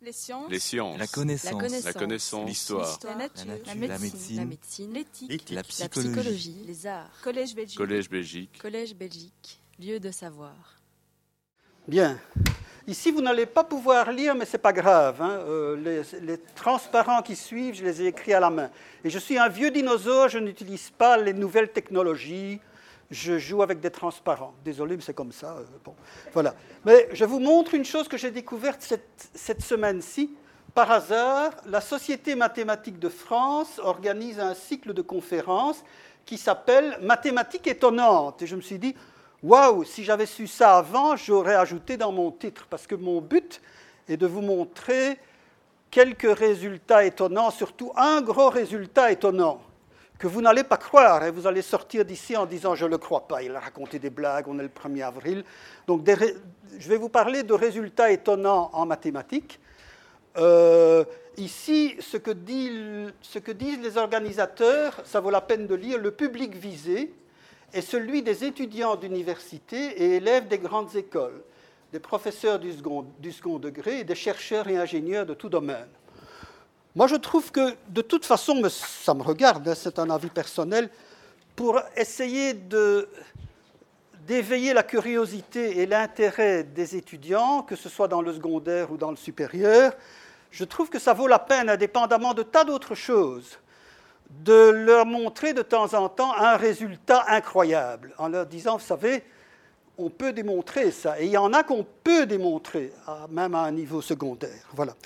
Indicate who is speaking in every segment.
Speaker 1: Les sciences.
Speaker 2: Les sciences.
Speaker 3: La connaissance.
Speaker 2: La connaissance. L'histoire.
Speaker 1: La nature.
Speaker 3: La nature.
Speaker 1: La
Speaker 3: La
Speaker 1: médecine. L'éthique.
Speaker 3: La
Speaker 4: La
Speaker 3: psychologie.
Speaker 4: psychologie, les arts,
Speaker 1: Collège Belgique.
Speaker 2: Collège Belgique.
Speaker 4: Collège Belgique, lieu de savoir.
Speaker 5: Bien. Ici, vous n'allez pas pouvoir lire, mais ce n'est pas grave. hein. Euh, les, les transparents qui suivent, je les ai écrits à la main. Et je suis un vieux dinosaure, je n'utilise pas les nouvelles technologies. Je joue avec des transparents. Désolé, mais c'est comme ça. euh, bon, voilà. Mais je vous montre une chose que j'ai découverte cette, cette semaine-ci. Par hasard, la Société mathématique de France organise un cycle de conférences qui s'appelle Mathématiques étonnantes. Et je me suis dit, waouh, si j'avais su ça avant, j'aurais ajouté dans mon titre, parce que mon but est de vous montrer quelques résultats étonnants, surtout un gros résultat étonnant que vous n'allez pas croire. Et vous allez sortir d'ici en disant je ne le crois pas. Il a raconté des blagues, on est le 1er avril. Donc je vais vous parler de résultats étonnants en mathématiques. Euh, ici, ce que, disent les organisateurs, ça vaut la peine de lire, le public visé est celui des étudiants d'université et élèves des grandes écoles, des professeurs du second, degré des chercheurs et ingénieurs de tout domaine. Moi, je trouve que, de toute façon, ça me regarde, hein, c'est un avis personnel, pour essayer d'éveiller la curiosité et l'intérêt des étudiants, que ce soit dans le secondaire ou dans le supérieur, je trouve que ça vaut la peine, indépendamment de tas d'autres choses, de leur montrer de temps en temps un résultat incroyable, en leur disant, vous savez, on peut démontrer ça. Et il y en a qu'on peut démontrer, même à un niveau secondaire. Voilà.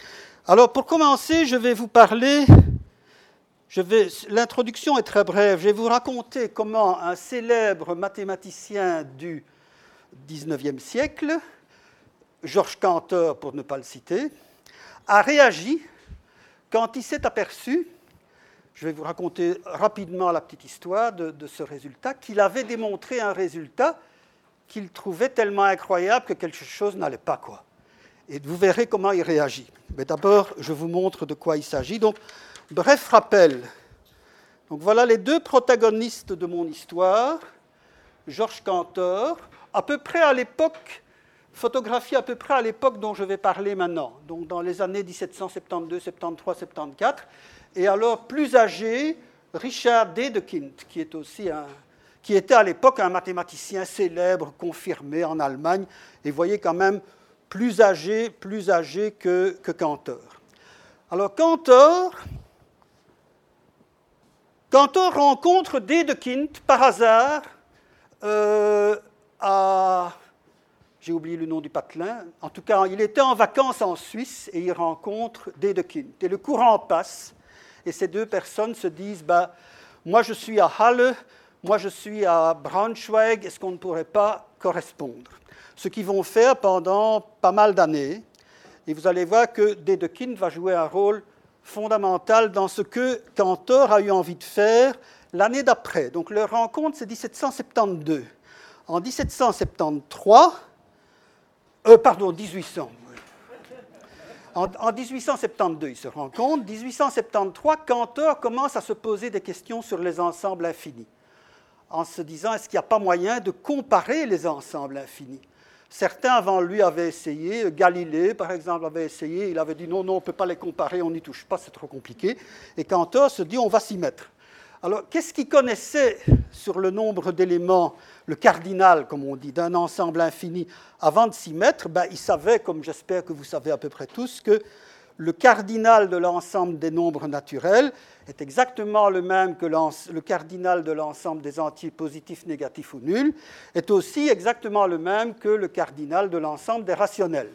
Speaker 5: Alors, pour commencer, je vais vous parler. L'introduction est très brève. Je vais vous raconter comment un célèbre mathématicien du XIXe siècle, Georges Cantor pour ne pas le citer, a réagi quand il s'est aperçu, je vais vous raconter rapidement la petite histoire de, de ce résultat, qu'il avait démontré un résultat qu'il trouvait tellement incroyable que quelque chose n'allait pas. Quoi. Et vous verrez comment il réagit. Mais d'abord, je vous montre de quoi il s'agit. Donc, bref rappel. Donc voilà les deux protagonistes de mon histoire. Georges Cantor, à peu près à l'époque, photographié à peu près à l'époque dont je vais parler maintenant, donc dans les années 1772, 73, 74. Et alors, plus âgé, Richard Dedekind, qui, est aussi un, qui était à l'époque un mathématicien célèbre, confirmé en Allemagne, et voyez quand même plus âgé, plus âgé que, Cantor. Alors, Cantor, Cantor rencontre Dedekind par hasard euh, à j'ai oublié le nom du patelin. En tout cas, il était en vacances en Suisse et il rencontre Dedekind. Et le courant passe et ces deux personnes se disent bah, Moi, je suis à Halle, moi, je suis à Braunschweig, est-ce qu'on ne pourrait pas correspondre? Ce qu'ils vont faire pendant pas mal d'années. Et vous allez voir que Dedekind va jouer un rôle fondamental dans ce que Cantor a eu envie de faire l'année d'après. Donc, leur rencontre, c'est 1772. En 1773, euh, pardon, 1800. En, en 1872, ils se rencontrent. 1873, Cantor commence à se poser des questions sur les ensembles infinis, en se disant est-ce qu'il n'y a pas moyen de comparer les ensembles infinis? Certains avant lui avaient essayé, Galilée par exemple avait essayé, il avait dit non, non, on ne peut pas les comparer, on n'y touche pas, c'est trop compliqué. Et Cantor se dit on va s'y mettre. Alors, qu'est-ce qu'il connaissait sur le nombre d'éléments, le cardinal, comme on dit, d'un ensemble infini? Avant de s'y mettre, ben, il savait, comme j'espère que vous savez à peu près tous, que le cardinal de l'ensemble des nombres naturels est exactement le même que le cardinal de l'ensemble des entiers positifs, négatifs ou nuls, est aussi exactement le même que le cardinal de l'ensemble des rationnels.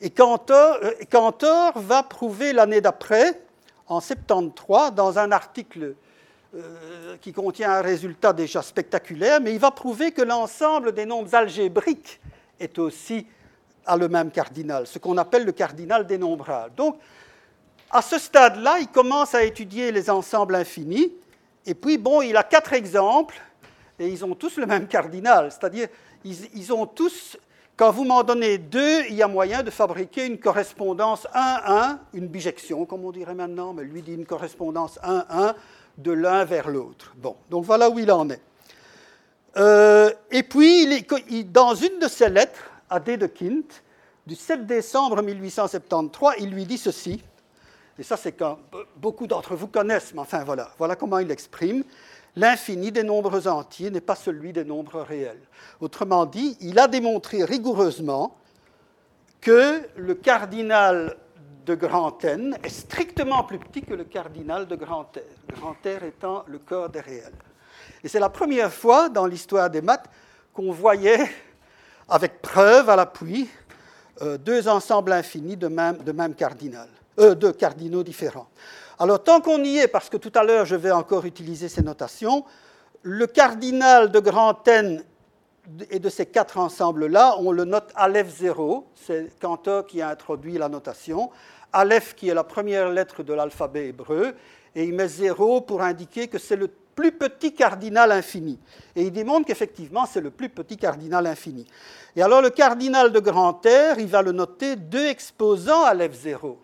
Speaker 5: Et Cantor, euh, va prouver l'année d'après, en 73, dans un article euh, qui contient un résultat déjà spectaculaire, mais il va prouver que l'ensemble des nombres algébriques est aussi à le même cardinal, ce qu'on appelle le cardinal dénombrable. Donc, à ce stade-là, il commence à étudier les ensembles infinis, et puis, bon, il a quatre exemples, et ils ont tous le même cardinal, c'est-à-dire, ils, ont tous, quand vous m'en donnez deux, il y a moyen de fabriquer une correspondance 1-1, une bijection, comme on dirait maintenant, mais lui dit une correspondance 1-1 de l'un vers l'autre. Bon, donc voilà où il en est. Euh, et puis, dans une de ses lettres à Dedekind, du 7 décembre 1873, il lui dit ceci, et ça c'est que beaucoup d'entre vous connaissent, mais enfin voilà, voilà comment il l'exprime. L'infini des nombres entiers n'est pas celui des nombres réels. Autrement dit, il a démontré rigoureusement que le cardinal de grand N est strictement plus petit que le cardinal de grand R, grand R étant le corps des réels. Et c'est la première fois dans l'histoire des maths qu'on voyait, avec preuve à l'appui, euh, deux ensembles infinis de même, cardinal, euh, cardinaux différents. Alors tant qu'on y est, parce que tout à l'heure je vais encore utiliser ces notations, le cardinal de grand N et de ces quatre ensembles-là, on le note Aleph 0, c'est Cantor qui a introduit la notation, Aleph qui est la première lettre de l'alphabet hébreu, et il met 0 pour indiquer que c'est le plus petit cardinal infini. Et il démontre qu'effectivement, c'est le plus petit cardinal infini. Et alors, le cardinal de grand R, il va le noter deux exposants à l'F0.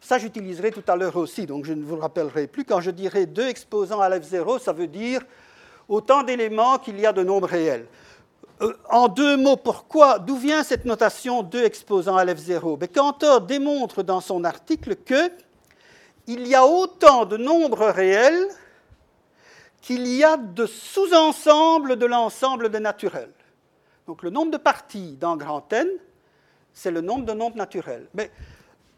Speaker 5: Ça, j'utiliserai tout à l'heure aussi, donc je ne vous le rappellerai plus. Quand je dirai deux exposants à l'F0, ça veut dire autant d'éléments qu'il y a de nombres réels. Euh, en deux mots, pourquoi D'où vient cette notation deux exposants à l'F0 ben, Cantor démontre dans son article que il y a autant de nombres réels qu'il y a de sous-ensembles de l'ensemble des naturels. Donc le nombre de parties dans grand N, c'est le nombre de nombres naturels. Mais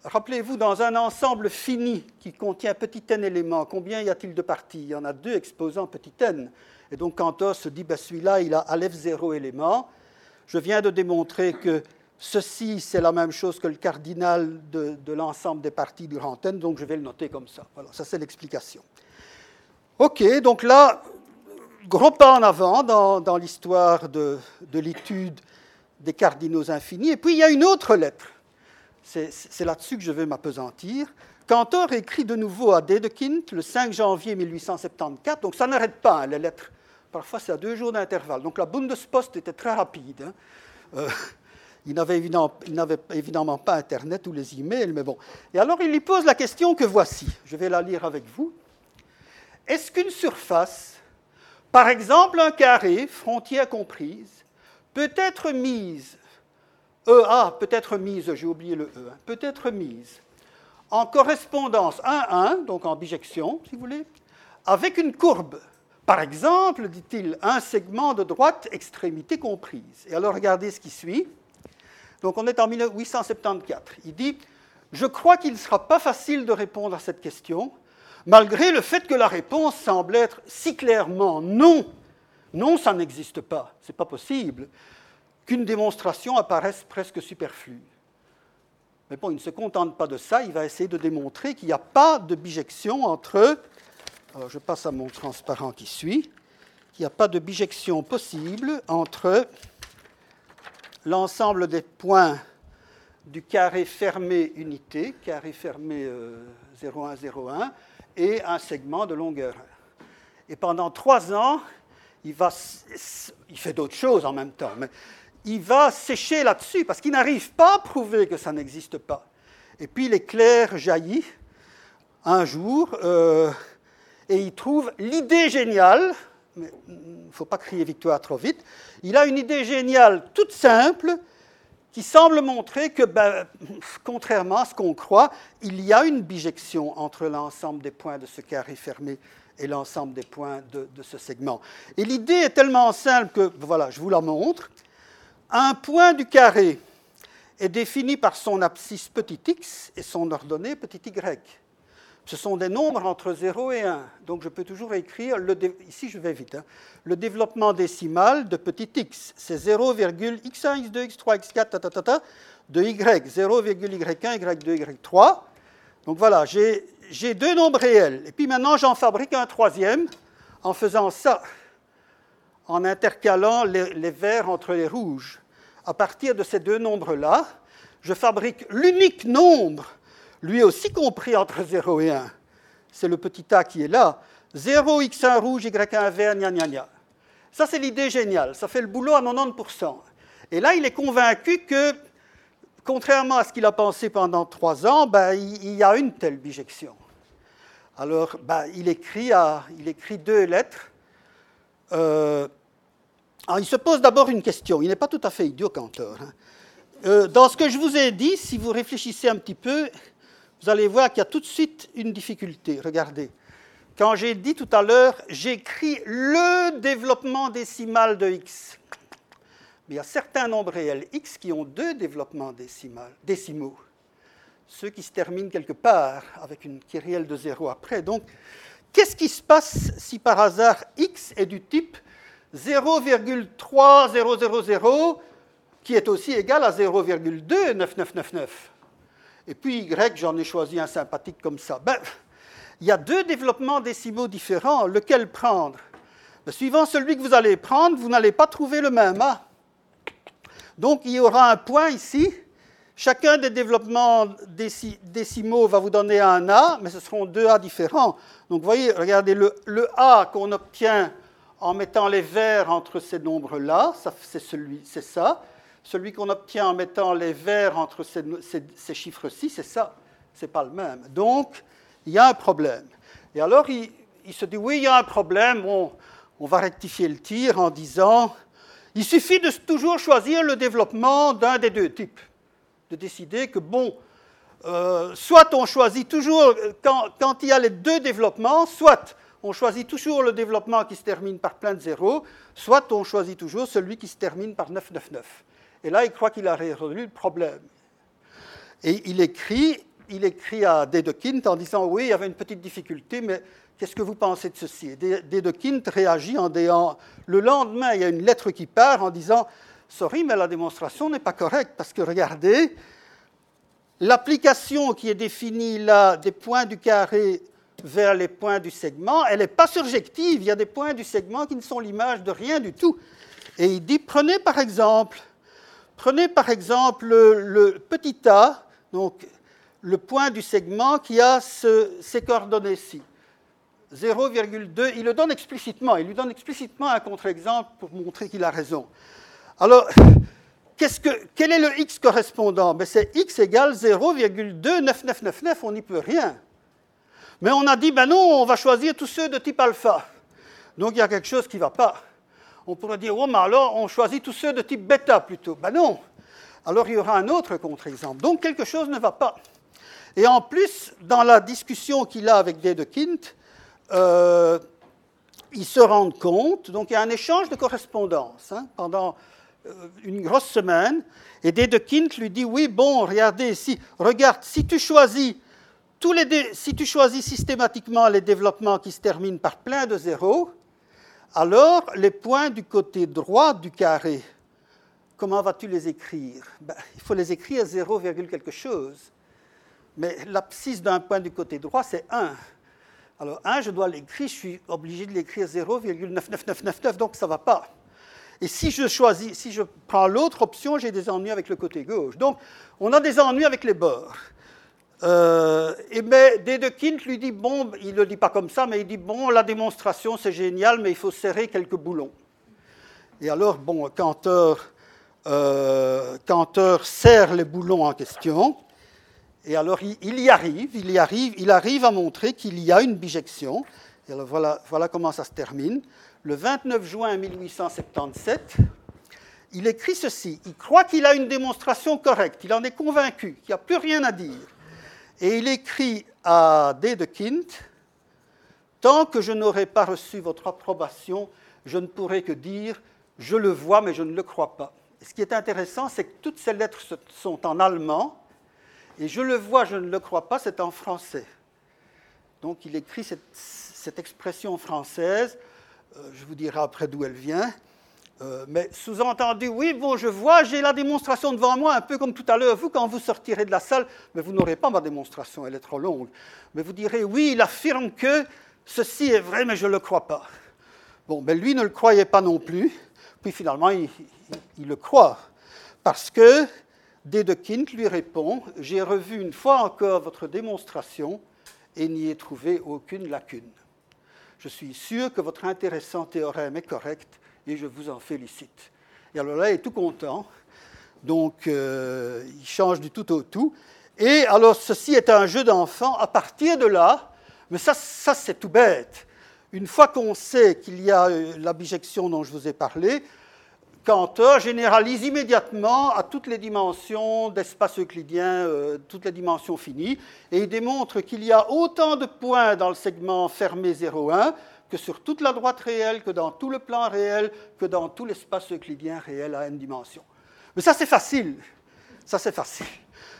Speaker 5: rappelez-vous, dans un ensemble fini qui contient petit n éléments, combien y a-t-il de parties? Il y en a deux exposant petit n. Et donc Cantor se dit, ben, celui-là, il a Aleph 0 éléments. Je viens de démontrer que ceci, c'est la même chose que le cardinal de, de l'ensemble des parties du grand N, donc je vais le noter comme ça. Voilà, ça c'est l'explication. Ok, donc là, gros pas en avant dans, l'histoire de, l'étude des cardinaux infinis. Et puis il y a une autre lettre. C'est là-dessus que je vais m'apesantir. Cantor écrit de nouveau à Dedekind le 5 janvier 1874. Donc ça n'arrête pas, hein, les lettres. Parfois c'est à deux jours d'intervalle. Donc la Bundespost était très rapide. Hein. Euh, il n'avait évidemment, évidemment, pas Internet ou les emails, mais bon. Et alors il lui pose la question que voici. Je vais la lire avec vous est-ce qu'une surface, par exemple un carré, frontière comprise, peut être mise, EA peut être mise, j'ai oublié le E, hein, peut être mise en correspondance 1-1, donc en bijection, si vous voulez, avec une courbe? Par exemple, dit-il, un segment de droite extrémité comprise. Et alors regardez ce qui suit. Donc on est en 1874. Il dit, je crois qu'il ne sera pas facile de répondre à cette question, malgré le fait que la réponse semble être si clairement non. Non, ça n'existe pas, ce n'est pas possible, qu'une démonstration apparaisse presque superflue. Mais bon, il ne se contente pas de ça, il va essayer de démontrer qu'il n'y a pas de bijection entre, je passe à mon transparent qui suit, qu'il n'y a pas de bijection possible entre l'ensemble des points du carré fermé unité, carré fermé 0101, euh, et un segment de longueur. Et pendant trois ans, il, va, il fait d'autres choses en même temps, mais il va sécher là-dessus parce qu'il n'arrive pas à prouver que ça n'existe pas. Et puis l'éclair jaillit un jour euh, et il trouve l'idée géniale, mais il ne faut pas crier victoire trop vite, il a une idée géniale toute simple qui semble montrer que, ben, contrairement à ce qu'on croit, il y a une bijection entre l'ensemble des points de ce carré fermé et l'ensemble des points de, ce segment. Et l'idée est tellement simple que, voilà, je vous la montre. Un point du carré est défini par son abscisse petit x et son ordonnée petit y. Ce sont des nombres entre 0 et 1. Donc je peux toujours écrire, ici je vais vite, hein. le développement décimal de petit x, c'est 0,x1, x2, x3, x4, de y, 0,y1, y2, y3. Donc voilà, j'ai deux nombres réels. Et puis maintenant j'en fabrique un troisième en faisant ça, en intercalant les, les verts entre les rouges. À partir de ces deux nombres-là, je fabrique l'unique nombre lui aussi compris entre 0 et 1. C'est le petit a qui est là. 0, x1 rouge, y1 vert, gna gna gna. Ça, c'est l'idée géniale. Ça fait le boulot à 90%. Et là, il est convaincu que, contrairement à ce qu'il a pensé pendant trois ans, ben, il, y a une telle bijection. Alors, ben, il, écrit il, deux lettres. Euh, il se pose d'abord une question. Il n'est pas tout à fait idiot, Cantor. Hein. Euh, dans ce que je vous ai dit, si vous réfléchissez un petit peu, vous allez voir qu'il y a tout de suite une difficulté. Regardez. Quand j'ai dit tout à l'heure, j'écris le développement décimal de x. Mais il y a certains nombres réels x qui ont deux développements décimaux. Ceux qui se terminent quelque part avec une kyrielle de 0 après. Donc, qu'est-ce qui se passe si par hasard x est du type 0,3000 qui est aussi égal à 0,29999 Et puis y, j'en ai choisi un sympathique comme ça. Ben, il y a deux développements décimaux différents. Lequel prendre? Ben, Suivant celui que vous allez prendre, vous n'allez pas trouver le même A. Donc il y aura un point ici. Chacun des développements décimaux va vous donner un A, mais ce seront deux A différents. Donc vous voyez, regardez, le, le A qu'on obtient en mettant les verts entre ces nombres-là, c'est ça. Celui qu'on obtient en mettant les verts entre ces, chiffres-ci, c'est ça. Ce n'est pas le même. Donc, il y a un problème. Et alors, il, se dit, oui, il y a un problème, on, va rectifier le tir en disant, il suffit de toujours choisir le développement d'un des deux types. De décider que, bon, euh, soit on choisit toujours, quand, il y a les deux développements, soit on choisit toujours le développement qui se termine par plein de zéros, soit on choisit toujours celui qui se termine par 999. Et là, il croit qu'il a résolu le problème. Et il écrit, il écrit à Dedekind en disant Oui, il y avait une petite difficulté, mais qu'est-ce que vous pensez de ceci? Dedekind réagit en disant Le lendemain, il y a une lettre qui part en disant Sorry, mais la démonstration n'est pas correcte, parce que regardez, l'application qui est définie là des points du carré vers les points du segment, elle n'est pas surjective. Il y a des points du segment qui ne sont l'image de rien du tout. Et il dit, prenez par exemple, prenez par exemple le, petit a, donc le point du segment qui a ces coordonnées-ci. 0,2, il le donne explicitement, il lui donne explicitement un contre-exemple pour montrer qu'il a raison. Alors, que, quel est le x correspondant? Ben, C'est x égale 0,29999, on n'y peut rien. Mais on a dit, ben non, on va choisir tous ceux de type alpha. Donc il y a quelque chose qui ne va pas. On pourrait dire, oh, mais alors on choisit tous ceux de type bêta plutôt. Ben non. Alors il y aura un autre contre-exemple. Donc quelque chose ne va pas. Et en plus, dans la discussion qu'il a avec Dedekind, euh, ils se rendent compte, donc il y a un échange de correspondance hein, pendant euh, une grosse semaine, et Dedekind lui dit, oui, bon, regardez ici, regarde, si tu choisis si tu choisis systématiquement les développements qui se terminent par plein de zéros, alors les points du côté droit du carré, comment vas-tu les écrire? Ben, Il faut les écrire 0, quelque chose. Mais l'abscisse d'un point du côté droit, c'est 1. Alors 1, je dois l'écrire, je suis obligé de l'écrire 0,99999, donc ça ne va pas. Et si je choisis, si je prends l'autre option, j'ai des ennuis avec le côté gauche. Donc on a des ennuis avec les bords. Euh, et mais Dedekind lui dit bon, il ne le dit pas comme ça, mais il dit bon, la démonstration c'est génial, mais il faut serrer quelques boulons. Et alors, bon, Cantor, Cantor serre les boulons en question, et alors il, y arrive, il y arrive, il arrive à montrer qu'il y a une bijection. Et alors voilà, voilà comment ça se termine. Le 29 juin 1877, il écrit ceci. Il croit qu'il a une démonstration correcte, il en est convaincu, qu'il n'y a plus rien à dire. Et il écrit à Dedekind Tant que je n'aurai pas reçu votre approbation, je ne pourrai que dire Je le vois, mais je ne le crois pas. ce qui est intéressant, c'est que toutes ces lettres sont en allemand, et je le vois, je ne le crois pas, c'est en français. Donc il écrit cette, expression française, euh, je vous dirai après d'où elle vient, euh, mais sous-entendu, oui, bon, je vois, j'ai la démonstration devant moi, un peu comme tout à l'heure, vous, quand vous sortirez de la salle, mais vous n'aurez pas ma démonstration, elle est trop longue. Mais vous direz, oui, il affirme que ceci est vrai, mais je ne le crois pas. Bon, mais lui ne le croyait pas non plus, puis finalement, il, le croit. Parce que Dedekind lui répond, j'ai revu une fois encore votre démonstration et n'y ai trouvé aucune lacune. Je suis sûr que votre intéressant théorème est correct et je vous en félicite. Et alors là, il est tout content. Donc, euh, il change du tout au tout. Et alors, ceci est un jeu d'enfant. À partir de là, mais ça, ça c'est tout bête. Une fois qu'on sait qu'il y a euh, la bijection dont je vous ai parlé, Cantor généralise immédiatement à toutes les dimensions d'espace euclidien, euh, toutes les dimensions finies, et il démontre qu'il y a autant de points dans le segment fermé 0,1 que sur toute la droite réelle, que dans tout le plan réel, que dans tout l'espace euclidien réel à n dimensions. Mais ça, c'est facile. Ça, c'est facile.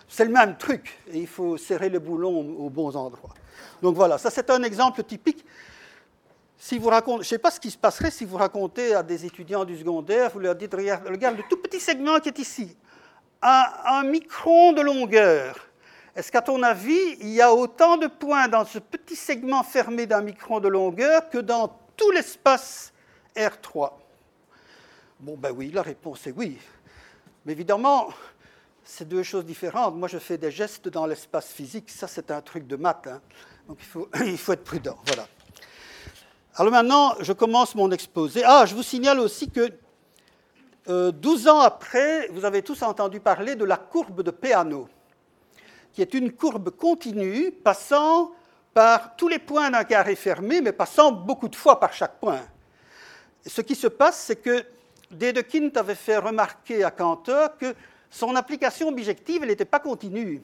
Speaker 5: C'est le même truc, il faut serrer le boulon aux bons endroits. Donc voilà, ça c'est un exemple typique si vous racontez, je ne sais pas ce qui se passerait si vous racontez à des étudiants du secondaire, vous leur dites, regarde, regarde le tout petit segment qui est ici, un, un micron de longueur. Est-ce qu'à ton avis, il y a autant de points dans ce petit segment fermé d'un micron de longueur que dans tout l'espace R3 Bon, ben oui, la réponse est oui. Mais évidemment, c'est deux choses différentes. Moi, je fais des gestes dans l'espace physique, ça c'est un truc de maths. Hein. Donc il faut, être prudent. Voilà. Alors maintenant, je commence mon exposé. Ah, je vous signale aussi que euh, 12 ans après, vous avez tous entendu parler de la courbe de Peano, qui est une courbe continue passant par tous les points d'un carré fermé, mais passant beaucoup de fois par chaque point. Ce qui se passe, c'est que Dedekind avait fait remarquer à Cantor que son application bijective n'était pas continue.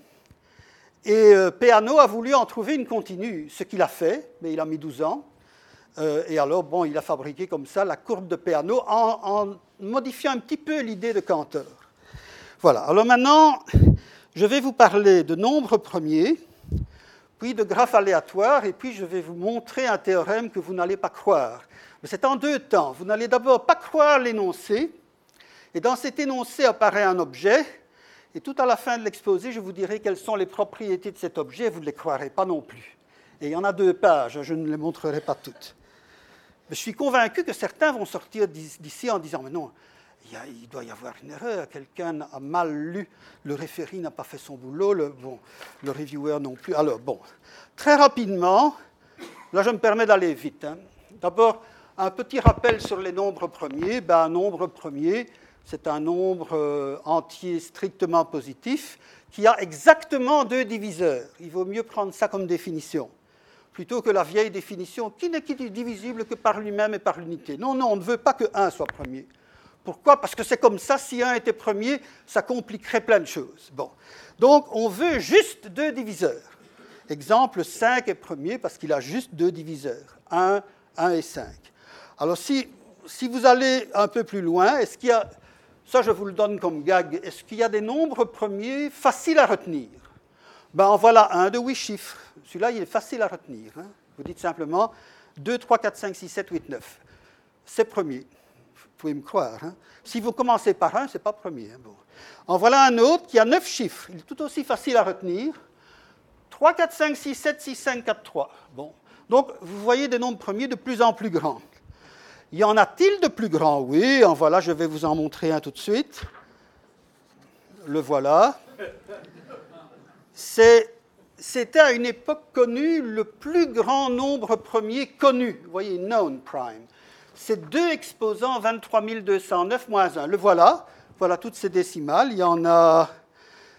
Speaker 5: Et euh, Peano a voulu en trouver une continue, ce qu'il a fait, mais il a mis 12 ans. Euh, et alors, bon, il a fabriqué comme ça la courbe de Peano en, modifiant un petit peu l'idée de Cantor. Voilà. Alors maintenant, je vais vous parler de nombres premiers, puis de graphes aléatoires, et puis je vais vous montrer un théorème que vous n'allez pas croire. Mais c'est en deux temps. Vous n'allez d'abord pas croire l'énoncé, et dans cet énoncé apparaît un objet, et tout à la fin de l'exposé, je vous dirai quelles sont les propriétés de cet objet, vous ne les croirez pas non plus. Et il y en a deux pages, je ne les montrerai pas toutes. Mais je suis convaincu que certains vont sortir d'ici en disant Mais non, il, doit y avoir une erreur, quelqu'un a mal lu, le référé n'a pas fait son boulot, le, bon, le reviewer non plus. Alors, bon, très rapidement, là je me permets d'aller vite. Hein. D'abord, un petit rappel sur les nombres premiers. Ben, un nombre premier, c'est un nombre euh, entier strictement positif qui a exactement deux diviseurs. Il vaut mieux prendre ça comme définition plutôt que la vieille définition qui n'est divisible que par lui-même et par l'unité. Non, non, on ne veut pas que 1 soit premier. Pourquoi? Parce que c'est comme ça, si 1 était premier, ça compliquerait plein de choses. Bon. Donc, on veut juste deux diviseurs. Exemple, 5 est premier parce qu'il a juste deux diviseurs, 1, 1 et 5. Alors, si, si vous allez un peu plus loin, est-ce qu'il y a, ça je vous le donne comme gag, est-ce qu'il y a des nombres premiers faciles à retenir? Ben, En voilà un de 8 chiffres. Celui-là, il est facile à retenir. Hein. Vous dites simplement 2, 3, 4, 5, 6, 7, 8, 9. C'est premier. Vous pouvez me croire. Hein. Si vous commencez par un, ce n'est pas premier. Hein. Bon. En voilà un autre qui a 9 chiffres. Il est tout aussi facile à retenir. 3, 4, 5, 6, 7, 6, 5, 4, 3. Bon. Donc, vous voyez des nombres premiers de plus en plus grands. Y en a-t-il de plus grands? Oui, en voilà, je vais vous en montrer un tout de suite. Le voilà. C'était à une époque connue le plus grand nombre premier connu. Vous voyez, known prime. C'est 2 exposants 23 209 moins 1. Le voilà. Voilà toutes ces décimales. Il y en a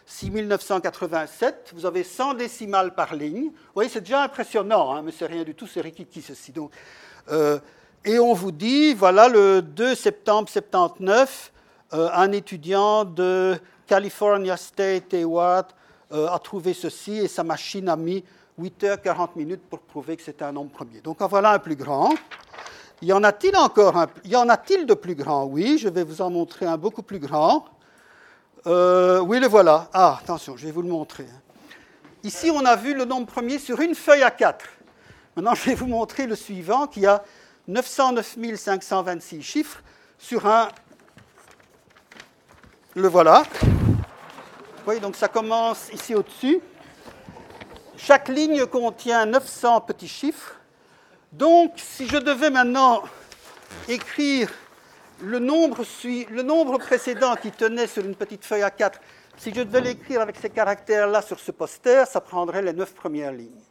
Speaker 5: 6987. Vous avez 100 décimales par ligne. Vous voyez, c'est déjà impressionnant, hein, mais c'est rien du tout, c'est rikiki ceci. Donc, euh, et on vous dit, voilà, le 2 septembre 79, euh, un étudiant de California State Hayward euh, a trouvé ceci et sa machine a mis 8 heures 40 minutes pour prouver que c'était un nombre premier. Donc en voilà un plus grand. Y en a-t-il encore un Y en a-t-il de plus grand? Oui, je vais vous en montrer un beaucoup plus grand. Euh, oui, le voilà. Ah, attention, je vais vous le montrer. Ici, on a vu le nombre premier sur une feuille à 4. Maintenant, je vais vous montrer le suivant qui a 909 526 chiffres sur un. Le voilà voyez, donc ça commence ici au-dessus. Chaque ligne contient 900 petits chiffres. Donc, si je devais maintenant écrire le nombre, le nombre précédent qui tenait sur une petite feuille A4, si je devais l'écrire avec ces caractères-là sur ce poster, ça prendrait les neuf premières lignes.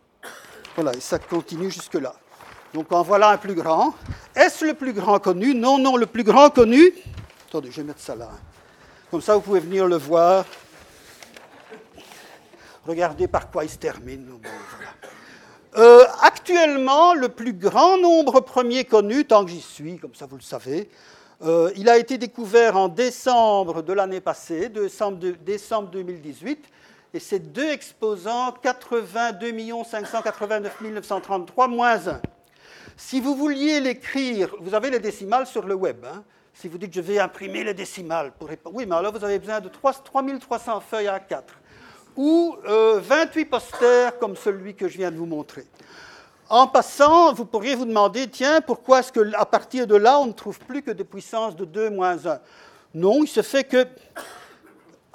Speaker 5: Voilà, et ça continue jusque-là. Donc en voilà un plus grand. Est-ce le plus grand connu? Non, non, le plus grand connu. Attendez, je vais mettre ça là. Comme ça, vous pouvez venir le voir. Regardez par quoi il se termine. Euh, actuellement, le plus grand nombre premier connu, tant que j'y suis, comme ça vous le savez, Euh, il a été découvert en décembre de l'année passée, décembre, décembre 2018, et c'est deux exposants 82 589 933 moins 1. Si vous vouliez l'écrire, vous avez les décimales sur le web. Hein. Si vous dites je vais imprimer les décimales, oui, mais alors vous avez besoin de 3, 3300 feuilles à 4 ou 28 euh, posters comme celui que je viens de vous montrer. En passant, vous pourriez vous demander, tiens, pourquoi est-ce qu'à partir de là, on ne trouve plus que des puissances de 2 moins 1 Non, il se fait que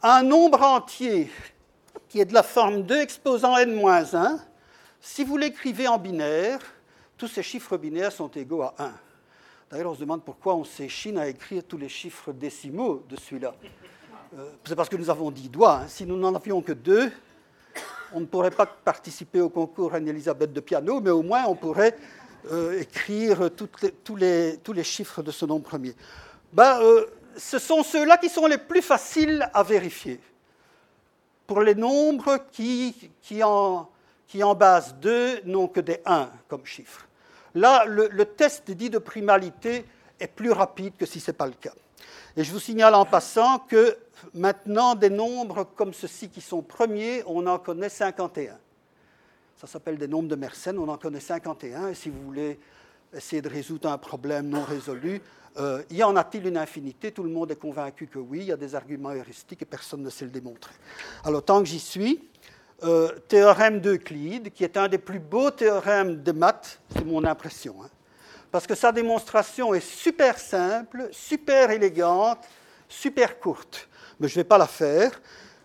Speaker 5: un nombre entier qui est de la forme 2 exposant n moins 1, si vous l'écrivez en binaire, tous ces chiffres binaires sont égaux à 1. D'ailleurs, on se demande pourquoi on s'échine à écrire tous les chiffres décimaux de celui-là. Euh, c'est parce que nous avons 10 doigts. Hein. Si nous n'en avions que deux, on ne pourrait pas participer au concours Anne-Elisabeth de piano, mais au moins on pourrait euh, écrire tous, les, chiffres de ce nombre premier. Ben, euh, ce sont ceux-là qui sont les plus faciles à vérifier. Pour les nombres qui, en, base 2 n'ont que des 1 comme chiffre. Là, le, test dit de primalité est plus rapide que si ce n'est pas le cas. Et je vous signale en passant que maintenant, des nombres comme ceux-ci qui sont premiers, on en connaît 51. Ça s'appelle des nombres de Mersenne, on en connaît 51. Et si vous voulez essayer de résoudre un problème non résolu, euh, y en a-t-il une infinité? Tout le monde est convaincu que oui, il y a des arguments heuristiques et personne ne sait le démontrer. Alors, tant que j'y suis, euh, théorème d'Euclide, qui est un des plus beaux théorèmes de maths, c'est mon impression. Hein. parce que sa démonstration est super simple, super élégante, super courte. Mais je ne vais pas la faire.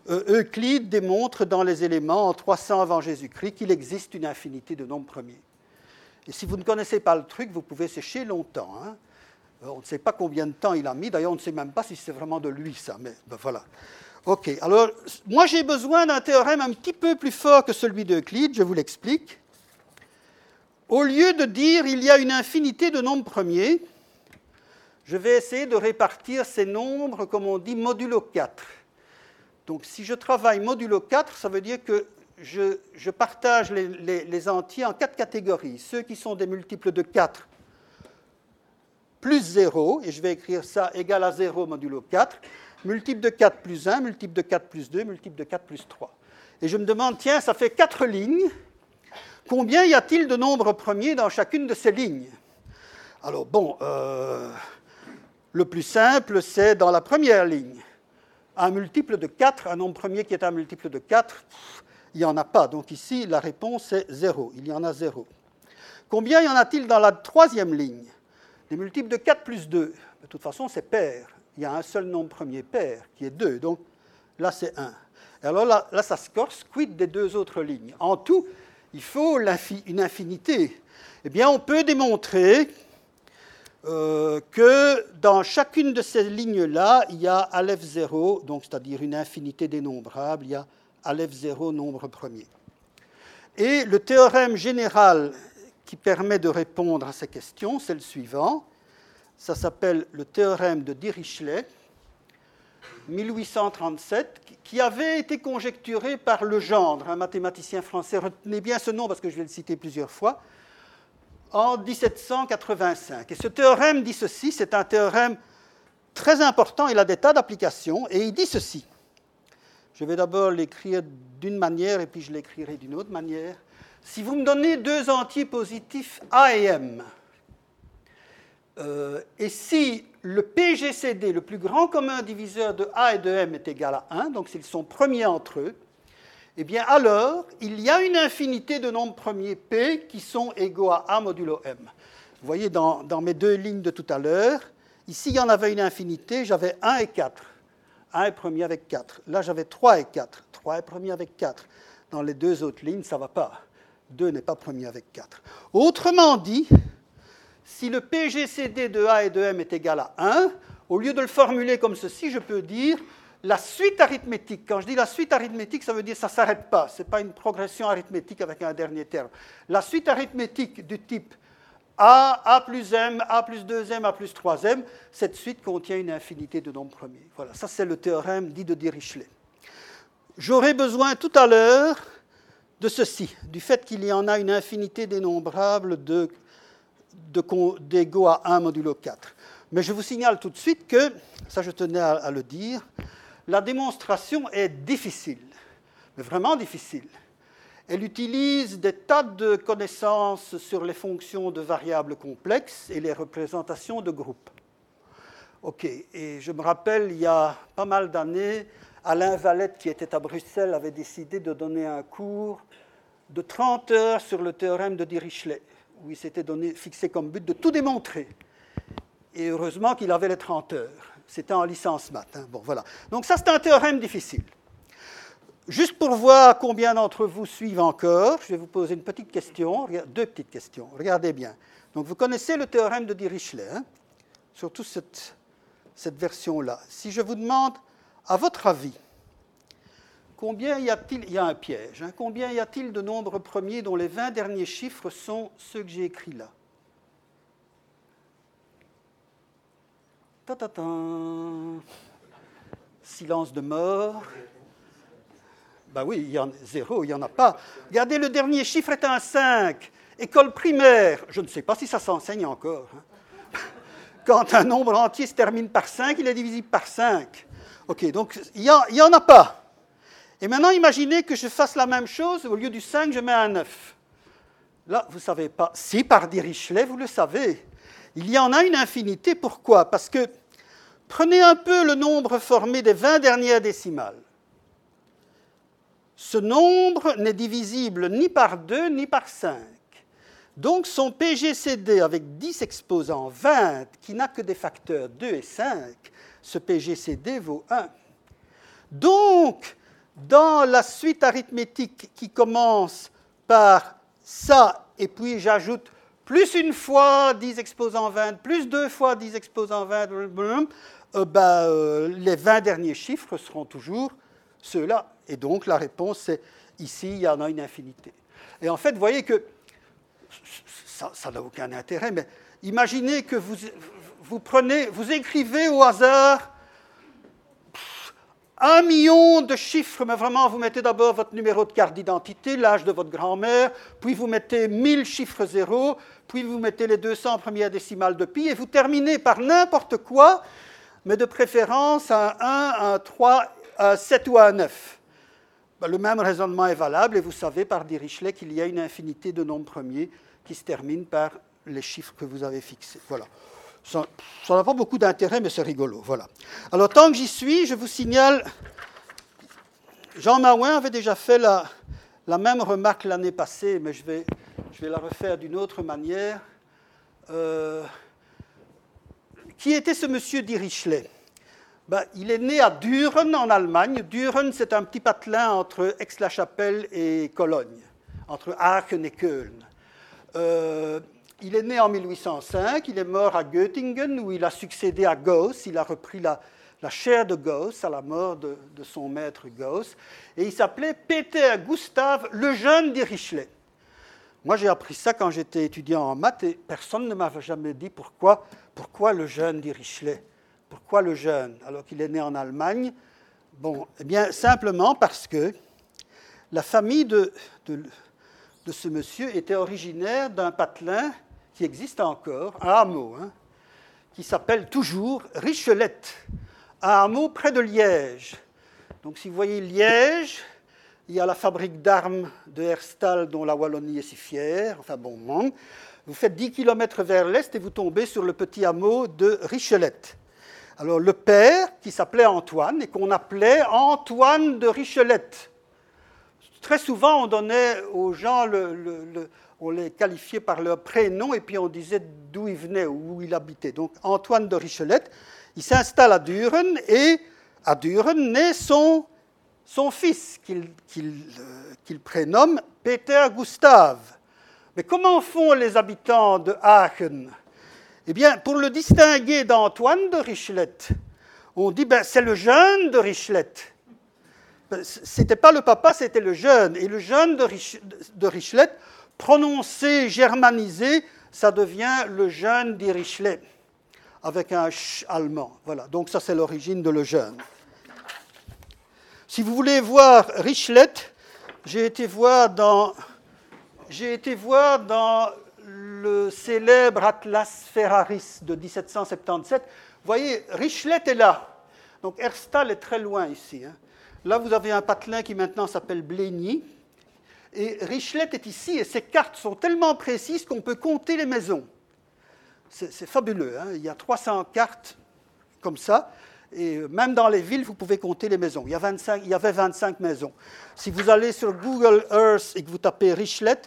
Speaker 5: Euh, Euclide démontre dans les éléments en 300 avant Jésus-Christ qu'il existe une infinité de nombres premiers. Et si vous ne connaissez pas le truc, vous pouvez sécher longtemps. Hein. Euh, on ne sait pas combien de temps il a mis. D'ailleurs, on ne sait même pas si c'est vraiment de lui, ça. Mais ben, voilà. OK. Alors, moi, j'ai besoin d'un théorème un petit peu plus fort que celui d'Euclide. Je vous l'explique. Au lieu de dire il y a une infinité de nombres premiers, je vais essayer de répartir ces nombres, comme on dit, modulo 4. Donc, si je travaille modulo 4, ça veut dire que je, partage les, entiers en quatre catégories. Ceux qui sont des multiples de 4 plus 0, et je vais écrire ça égal à 0 modulo 4 multiple de 4 plus 1, multiple de 4 plus 2, multiple de 4 plus 3. Et je me demande, tiens, ça fait 4 lignes. Combien y a-t-il de nombres premiers dans chacune de ces lignes? Alors bon, euh, le plus simple, c'est dans la première ligne. Un multiple de 4, un nombre premier qui est un multiple de 4, il n'y en a pas. Donc ici, la réponse est 0. Il y en a 0. Combien y en a-t-il dans la troisième ligne? Des multiples de 4 plus 2. De toute façon, c'est pair il y a un seul nombre premier pair, qui est 2. Donc là, c'est 1. alors là, là, ça se corse, quid des deux autres lignes En tout, il faut une infinité. Eh bien, on peut démontrer euh, que dans chacune de ces lignes-là, il y a Aleph 0, donc c'est-à-dire une infinité dénombrable, il y a Aleph 0 nombre premier. Et le théorème général qui permet de répondre à ces questions, c'est le suivant. Ça s'appelle le théorème de Dirichlet, 1837, qui avait été conjecturé par Legendre, un mathématicien français. Retenez bien ce nom parce que je vais le citer plusieurs fois. En 1785. Et ce théorème dit ceci c'est un théorème très important, il a des tas d'applications, et il dit ceci. Je vais d'abord l'écrire d'une manière et puis je l'écrirai d'une autre manière. Si vous me donnez deux entiers positifs A et M, euh, et si le PGCD, le plus grand commun diviseur de A et de M, est égal à 1, donc s'ils sont premiers entre eux, eh bien alors, il y a une infinité de nombres premiers P qui sont égaux à A modulo M. Vous voyez dans, mes deux lignes de tout à l'heure, ici il y en avait une infinité, j'avais 1 et 4. 1 est premier avec 4. Là j'avais 3 et 4. 3 est premier avec 4. Dans les deux autres lignes, ça ne va pas. 2 n'est pas premier avec 4. Autrement dit, si le PGCD de A et de M est égal à 1, au lieu de le formuler comme ceci, je peux dire la suite arithmétique. Quand je dis la suite arithmétique, ça veut dire que ça ne s'arrête pas. Ce n'est pas une progression arithmétique avec un dernier terme. La suite arithmétique du type A, A plus M, A plus 2M, A plus 3M, cette suite contient une infinité de nombres premiers. Voilà, ça c'est le théorème dit de Dirichlet. J'aurai besoin tout à l'heure de ceci, du fait qu'il y en a une infinité dénombrable de d'égaux à 1 modulo 4. Mais je vous signale tout de suite que, ça je tenais à, le dire, la démonstration est difficile, mais vraiment difficile. Elle utilise des tas de connaissances sur les fonctions de variables complexes et les représentations de groupes. OK, et je me rappelle, il y a pas mal d'années, Alain Valette, qui était à Bruxelles, avait décidé de donner un cours de 30 heures sur le théorème de Dirichlet, où il s'était fixé comme but de tout démontrer. Et heureusement qu'il avait les 30 heures. C'était en licence maths. Hein. Bon, voilà. Donc ça, c'est un théorème difficile. Juste pour voir combien d'entre vous suivent encore, je vais vous poser une petite question, deux petites questions. Regardez bien. Donc vous connaissez le théorème de Dirichlet, hein, surtout cette, version-là. Si je vous demande, à votre avis, combien y a-t-il, il y a un piège, hein, combien y a-t-il de nombres premiers dont les 20 derniers chiffres sont ceux que j'ai écrits là? Silence de mort. Ben oui, il y en a zéro, il n'y en a pas. Regardez, le dernier chiffre est un 5. École primaire, je ne sais pas si ça s'enseigne encore. Hein. Quand un nombre entier se termine par 5, il est divisible par 5. OK, donc il n'y en a pas. Et maintenant, imaginez que je fasse la même chose, au lieu du 5, je mets un 9. Là, vous ne savez pas. Si par Dirichlet, vous le savez. Il y en a une infinité. Pourquoi? Parce que prenez un peu le nombre formé des 20 dernières décimales. Ce nombre n'est divisible ni par 2 ni par 5. Donc son PGCD avec 10 exposants, 20, qui n'a que des facteurs 2 et 5, ce PGCD vaut 1. Donc, dans la suite arithmétique qui commence par ça, et puis j'ajoute plus une fois 10 exposants 20, plus deux fois 10 exposants 20, euh, ben, euh, les 20 derniers chiffres seront toujours ceux-là. Et donc la réponse c'est ici, il y en a une infinité. Et en fait, vous voyez que ça n'a aucun intérêt, mais imaginez que vous prenez, vous écrivez au hasard un million de chiffres, mais vraiment, vous mettez d'abord votre numéro de carte d'identité, l'âge de votre grand-mère, puis vous mettez 1000 chiffres zéros, puis vous mettez les 200 premières décimales de pi, et vous terminez par n'importe quoi, mais de préférence un 1, un 3, un 7 ou un 9. Ben, le même raisonnement est valable, et vous savez par Dirichlet qu'il y a une infinité de nombres premiers qui se terminent par les chiffres que vous avez fixés. Voilà. Ça n'a pas beaucoup d'intérêt, mais c'est rigolo. Voilà. Alors, tant que j'y suis, je vous signale. Jean Maouin avait déjà fait la, même remarque l'année passée, mais je vais, je vais la refaire d'une autre manière. Euh, qui était ce monsieur Dirichlet ben, Il est né à Düren, en Allemagne. Düren, c'est un petit patelin entre Aix-la-Chapelle et Cologne, entre Aachen et Köln. Euh, il est né en 1805, il est mort à Göttingen où il a succédé à Gauss, il a repris la, chaire de Gauss à la mort de, son maître Gauss, et il s'appelait Peter Gustav le jeune Dirichlet. Moi j'ai appris ça quand j'étais étudiant en maths et personne ne m'avait jamais dit pourquoi, pourquoi le jeune Dirichlet, pourquoi le jeune? Alors qu'il est né en Allemagne. Bon, eh bien simplement parce que la famille de, de, de ce monsieur était originaire d'un patelin qui existe encore, un hameau, hein, qui s'appelle toujours Richelette, un hameau près de Liège. Donc si vous voyez Liège, il y a la fabrique d'armes de Herstal dont la Wallonie est si fière, enfin bon, vous faites 10 km vers l'est et vous tombez sur le petit hameau de Richelette. Alors le père, qui s'appelait Antoine et qu'on appelait Antoine de Richelette. Très souvent, on donnait aux gens le on les qualifiait par leur prénom et puis on disait d'où il venait ou où il habitait. Donc Antoine de Richelette, il s'installe à Duren et à Duren naît son, fils qu'il euh, prénomme Peter Gustav. Mais comment font les habitants de Aachen? Eh bien, pour le distinguer d'Antoine de Richelette, on dit ben, c'est le jeune de Richelette. Ben, Ce n'était pas le papa, c'était le jeune. Et le jeune de, de Richelette, prononcé, germanisé, ça devient le jeune d'Irichlet, avec un ch allemand. Voilà, donc ça c'est l'origine de le jeune. Si vous voulez voir Richlet, j'ai été voir dans, j'ai été voir dans le célèbre Atlas Ferraris de 1777. Vous voyez, Richelet est là. Donc Herstal est très loin ici. Hein. Là, vous avez un patelin qui maintenant s'appelle Blény. Et Richelet est ici, et ces cartes sont tellement précises qu'on peut compter les maisons. C'est fabuleux. Hein. Il y a 300 cartes comme ça. Et même dans les villes, vous pouvez compter les maisons. Il y, a 25, il y avait 25 maisons. Si vous allez sur Google Earth et que vous tapez Richelet,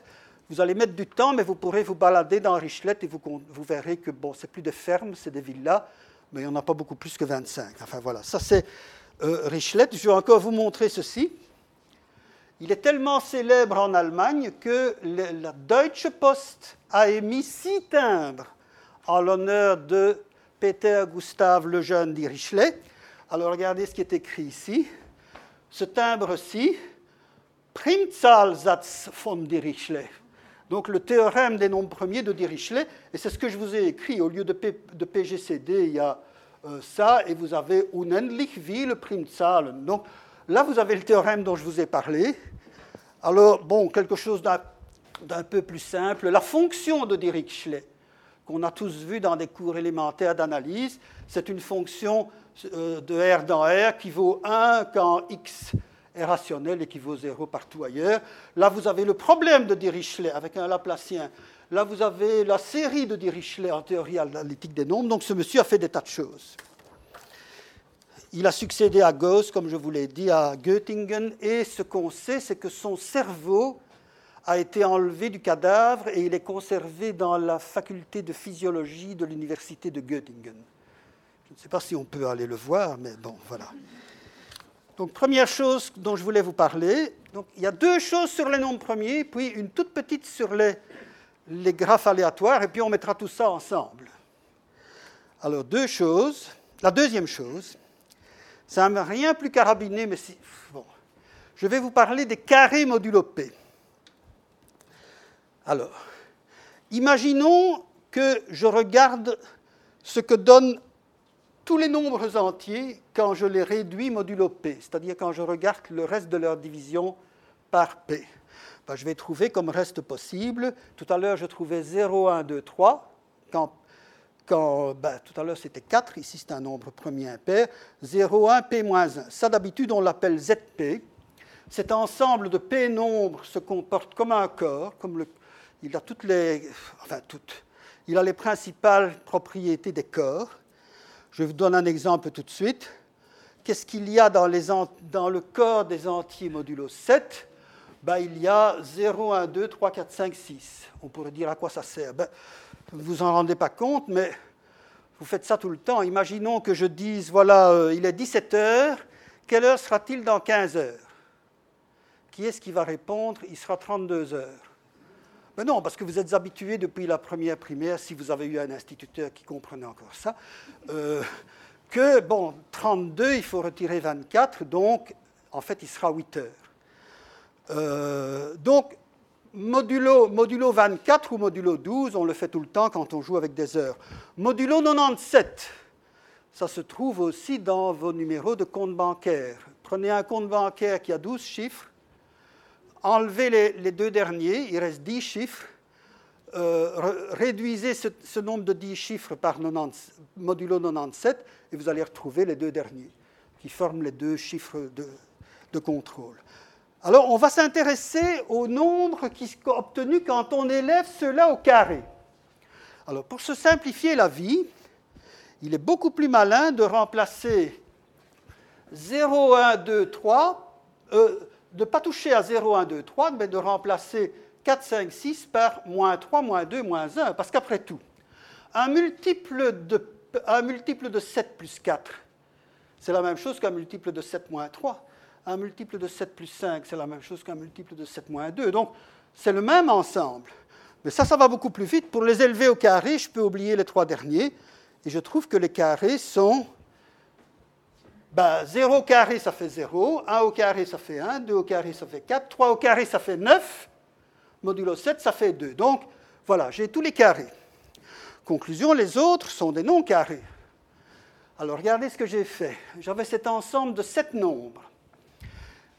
Speaker 5: vous allez mettre du temps, mais vous pourrez vous balader dans Richelet et vous, verrez que bon, c'est plus des fermes, c'est des villas, mais il n'y en a pas beaucoup plus que 25. Enfin voilà, ça c'est euh. Je vais encore vous montrer ceci. Il est tellement célèbre en Allemagne que la Deutsche Post a émis six timbres en l'honneur de Peter Gustav Lejeune d'Irichelet. Alors regardez ce qui est écrit ici. Ce timbre-ci, Primzahlsatz von Dirichlet. Donc le théorème des nombres premiers de Dirichlet, et c'est ce que je vous ai écrit, au lieu de, PGCD, il y a euh, ça, et vous avez unendlich viele Primzahlen. Donc là, vous avez le théorème dont je vous ai parlé. Alors, bon, quelque chose d'un peu plus simple. La fonction de Dirichlet, qu'on a tous vu dans des cours élémentaires d'analyse, c'est une fonction euh, de R dans R qui vaut 1 quand x est rationnel et qui vaut 0 partout ailleurs. Là, vous avez le problème de Dirichlet avec un Laplacien. Là, vous avez la série de Dirichlet en théorie analytique des nombres. Donc, ce monsieur a fait des tas de choses. Il a succédé à Gauss, comme je vous l'ai dit, à Göttingen. Et ce qu'on sait, c'est que son cerveau a été enlevé du cadavre et il est conservé dans la faculté de physiologie de l'université de Göttingen. Je ne sais pas si on peut aller le voir, mais bon, voilà. Donc, première chose dont je voulais vous parler, donc, il y a deux choses sur les nombres premiers, puis une toute petite sur les, les graphes aléatoires, et puis on mettra tout ça ensemble. Alors, deux choses. La deuxième chose, ça n'a rien plus carabiné, mais bon, je vais vous parler des carrés modulo P. Alors, imaginons que je regarde ce que donnent tous les nombres entiers quand je les réduis modulo P, c'est-à-dire quand je regarde le reste de leur division par P. Ben, je vais trouver comme reste possible, tout à l'heure je trouvais 0, 1, 2, 3, quand, ben, tout à l'heure c'était 4, ici c'est un nombre premier impair, 0, 1, P-1. Ça d'habitude on l'appelle ZP. Cet ensemble de P nombres se comporte comme un corps, comme le, il a toutes les, enfin toutes, il a les principales propriétés des corps. Je vous donne un exemple tout de suite. Qu'est-ce qu'il y a dans, le corps des entiers modulo 7 ben, Il y a 0, 1, 2, 3, 4, 5, 6. On pourrait dire à quoi ça sert. Ben, vous ne vous en rendez pas compte, mais vous faites ça tout le temps. Imaginons que je dise, voilà, euh, il est 17 heures, quelle heure sera-t-il dans 15 heures? Qui est-ce qui va répondre? Il sera 32 heures. Mais non, parce que vous êtes habitué depuis la première primaire, si vous avez eu un instituteur qui comprenait encore ça, euh, que, bon, 32, il faut retirer 24, donc, en fait, il sera 8 heures. Euh, donc, modulo, modulo 24 ou modulo 12, on le fait tout le temps quand on joue avec des heures. Modulo 97, ça se trouve aussi dans vos numéros de compte bancaire. Prenez un compte bancaire qui a 12 chiffres, enlevez les, deux derniers, il reste 10 chiffres, euh, réduisez ce, nombre de 10 chiffres par modulo 97 et vous allez retrouver les deux derniers qui forment les deux chiffres de, contrôle. Alors, on va s'intéresser au nombre qui sont obtenus quand on élève cela au carré. Alors, pour se simplifier la vie, il est beaucoup plus malin de remplacer 0, 1, 2, 3, de ne pas toucher à 0, 1, 2, 3, mais de remplacer 4, 5, 6 par moins 3, moins 2, moins 1. Parce qu'après tout, un multiple, de, un multiple de 7 plus 4, c'est la même chose qu'un multiple de 7 moins 3. Un multiple de 7 plus 5, c'est la même chose qu'un multiple de 7 moins 2. Donc, c'est le même ensemble. Mais ça, ça va beaucoup plus vite. Pour les élever au carré, je peux oublier les trois derniers. Et je trouve que les carrés sont ben, 0 au carré, ça fait 0, 1 au carré, ça fait 1, 2 au carré, ça fait 4, 3 au carré, ça fait 9, modulo 7, ça fait 2. Donc, voilà, j'ai tous les carrés. Conclusion, les autres sont des non carrés. Alors, regardez ce que j'ai fait. J'avais cet ensemble de 7 nombres.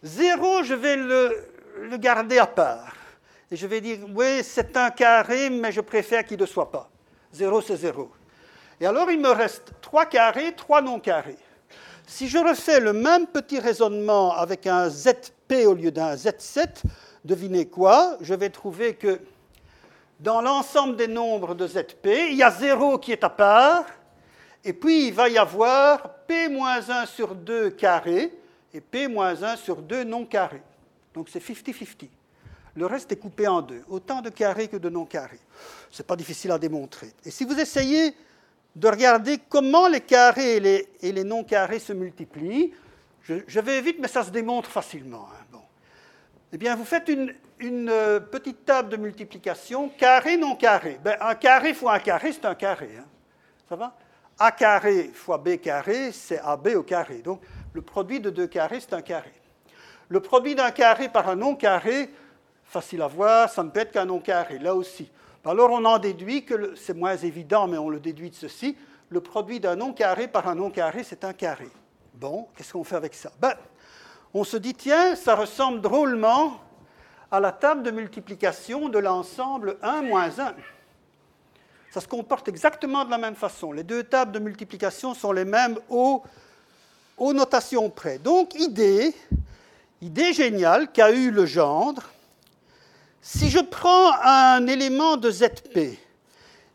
Speaker 5: 0, je vais le, garder à part. et je vais dire, oui, c'est un carré, mais je préfère qu'il ne soit pas. 0, c'est 0. Et alors, il me reste 3 carrés, 3 non carrés. Si je refais le même petit raisonnement avec un ZP au lieu d'un Z7, devinez quoi? Je vais trouver que dans l'ensemble des nombres de ZP, il y a 0 qui est à part, et puis il va y avoir P-1 sur 2 carré et P-1 sur 2 non carré. Donc c'est 50-50. Le reste est coupé en deux, autant de carrés que de non carrés. Ce n'est pas difficile à démontrer. Et si vous essayez de regarder comment les carrés et les, non carrés se multiplient, je, vais vite, mais ça se démontre facilement. Hein. Bon. Eh bien, vous faites une, euh, petite table de multiplication, carré, non carré. Ben, un carré fois un carré, c'est un carré. Hein. Ça va? A carré fois B carré, c'est AB au carré. Donc, le produit de deux carrés, c'est un carré. Le produit d'un carré par un non carré, facile à voir, ça ne peut être qu'un non carré, là aussi. Alors on en déduit que, c'est moins évident, mais on le déduit de ceci, le produit d'un non carré par un non carré, c'est un carré. Bon, qu'est-ce qu'on fait avec ça? Ben, On se dit, tiens, ça ressemble drôlement à la table de multiplication de l'ensemble 1 moins 1. Ça se comporte exactement de la même façon. Les deux tables de multiplication sont les mêmes aux, aux notations près. Donc, idée, idée géniale qu'a eu le gendre, si je prends un élément de ZP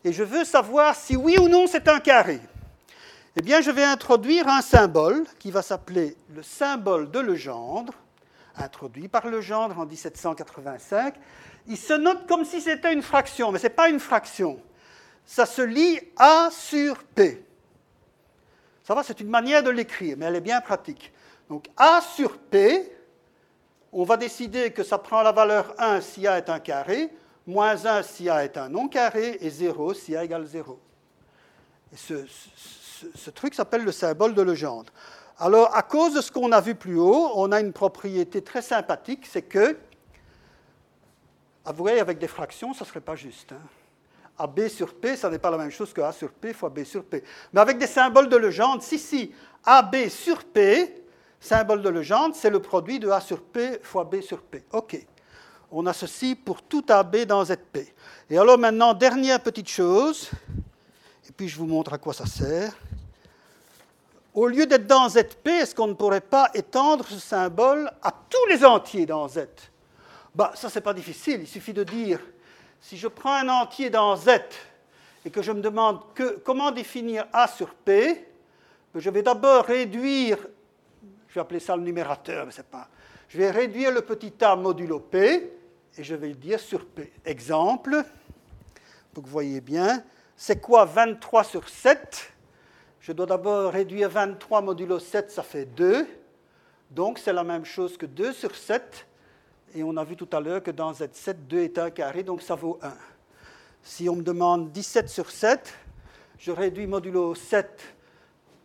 Speaker 5: et je veux savoir si oui ou non c'est un carré, eh bien je vais introduire un symbole qui va s'appeler le symbole de Legendre, introduit par Legendre en 1785. Il se note comme si c'était une fraction, mais ce n'est pas une fraction. Ça se lit A sur P. Ça va, c'est une manière de l'écrire, mais elle est bien pratique. Donc A sur P, on va décider que ça prend la valeur 1 si A est un carré, moins 1 si A est un non carré, et 0 si A égale 0. Et ce, truc s'appelle le symbole de Legendre. Alors, à cause de ce qu'on a vu plus haut, on a une propriété très sympathique, c'est que, avouez, avec des fractions, ça ne serait pas juste. Hein. AB sur P, ça n'est pas la même chose que A sur P fois B sur P. Mais avec des symboles de Legendre, si, si, AB sur P, symbole de Legendre, c'est le produit de A sur P fois B sur P. OK. On a ceci pour tout AB dans ZP. Et alors maintenant, dernière petite chose, et puis je vous montre à quoi ça sert. Au lieu d'être dans ZP, est-ce qu'on ne pourrait pas étendre ce symbole à tous les entiers dans Z? Bah, Ça, n'est pas difficile. Il suffit de dire, si je prends un entier dans Z et que je me demande comment définir A sur P, je vais d'abord réduire je vais appeler ça le numérateur, mais c'est pas. Je vais réduire le petit a modulo p et je vais le dire sur p. Exemple, pour que vous voyez bien, c'est quoi 23 sur 7 Je dois d'abord réduire 23 modulo 7, ça fait 2. Donc c'est la même chose que 2 sur 7. Et on a vu tout à l'heure que dans Z7, 2 est un carré, donc ça vaut 1. Si on me demande 17 sur 7, je réduis modulo 7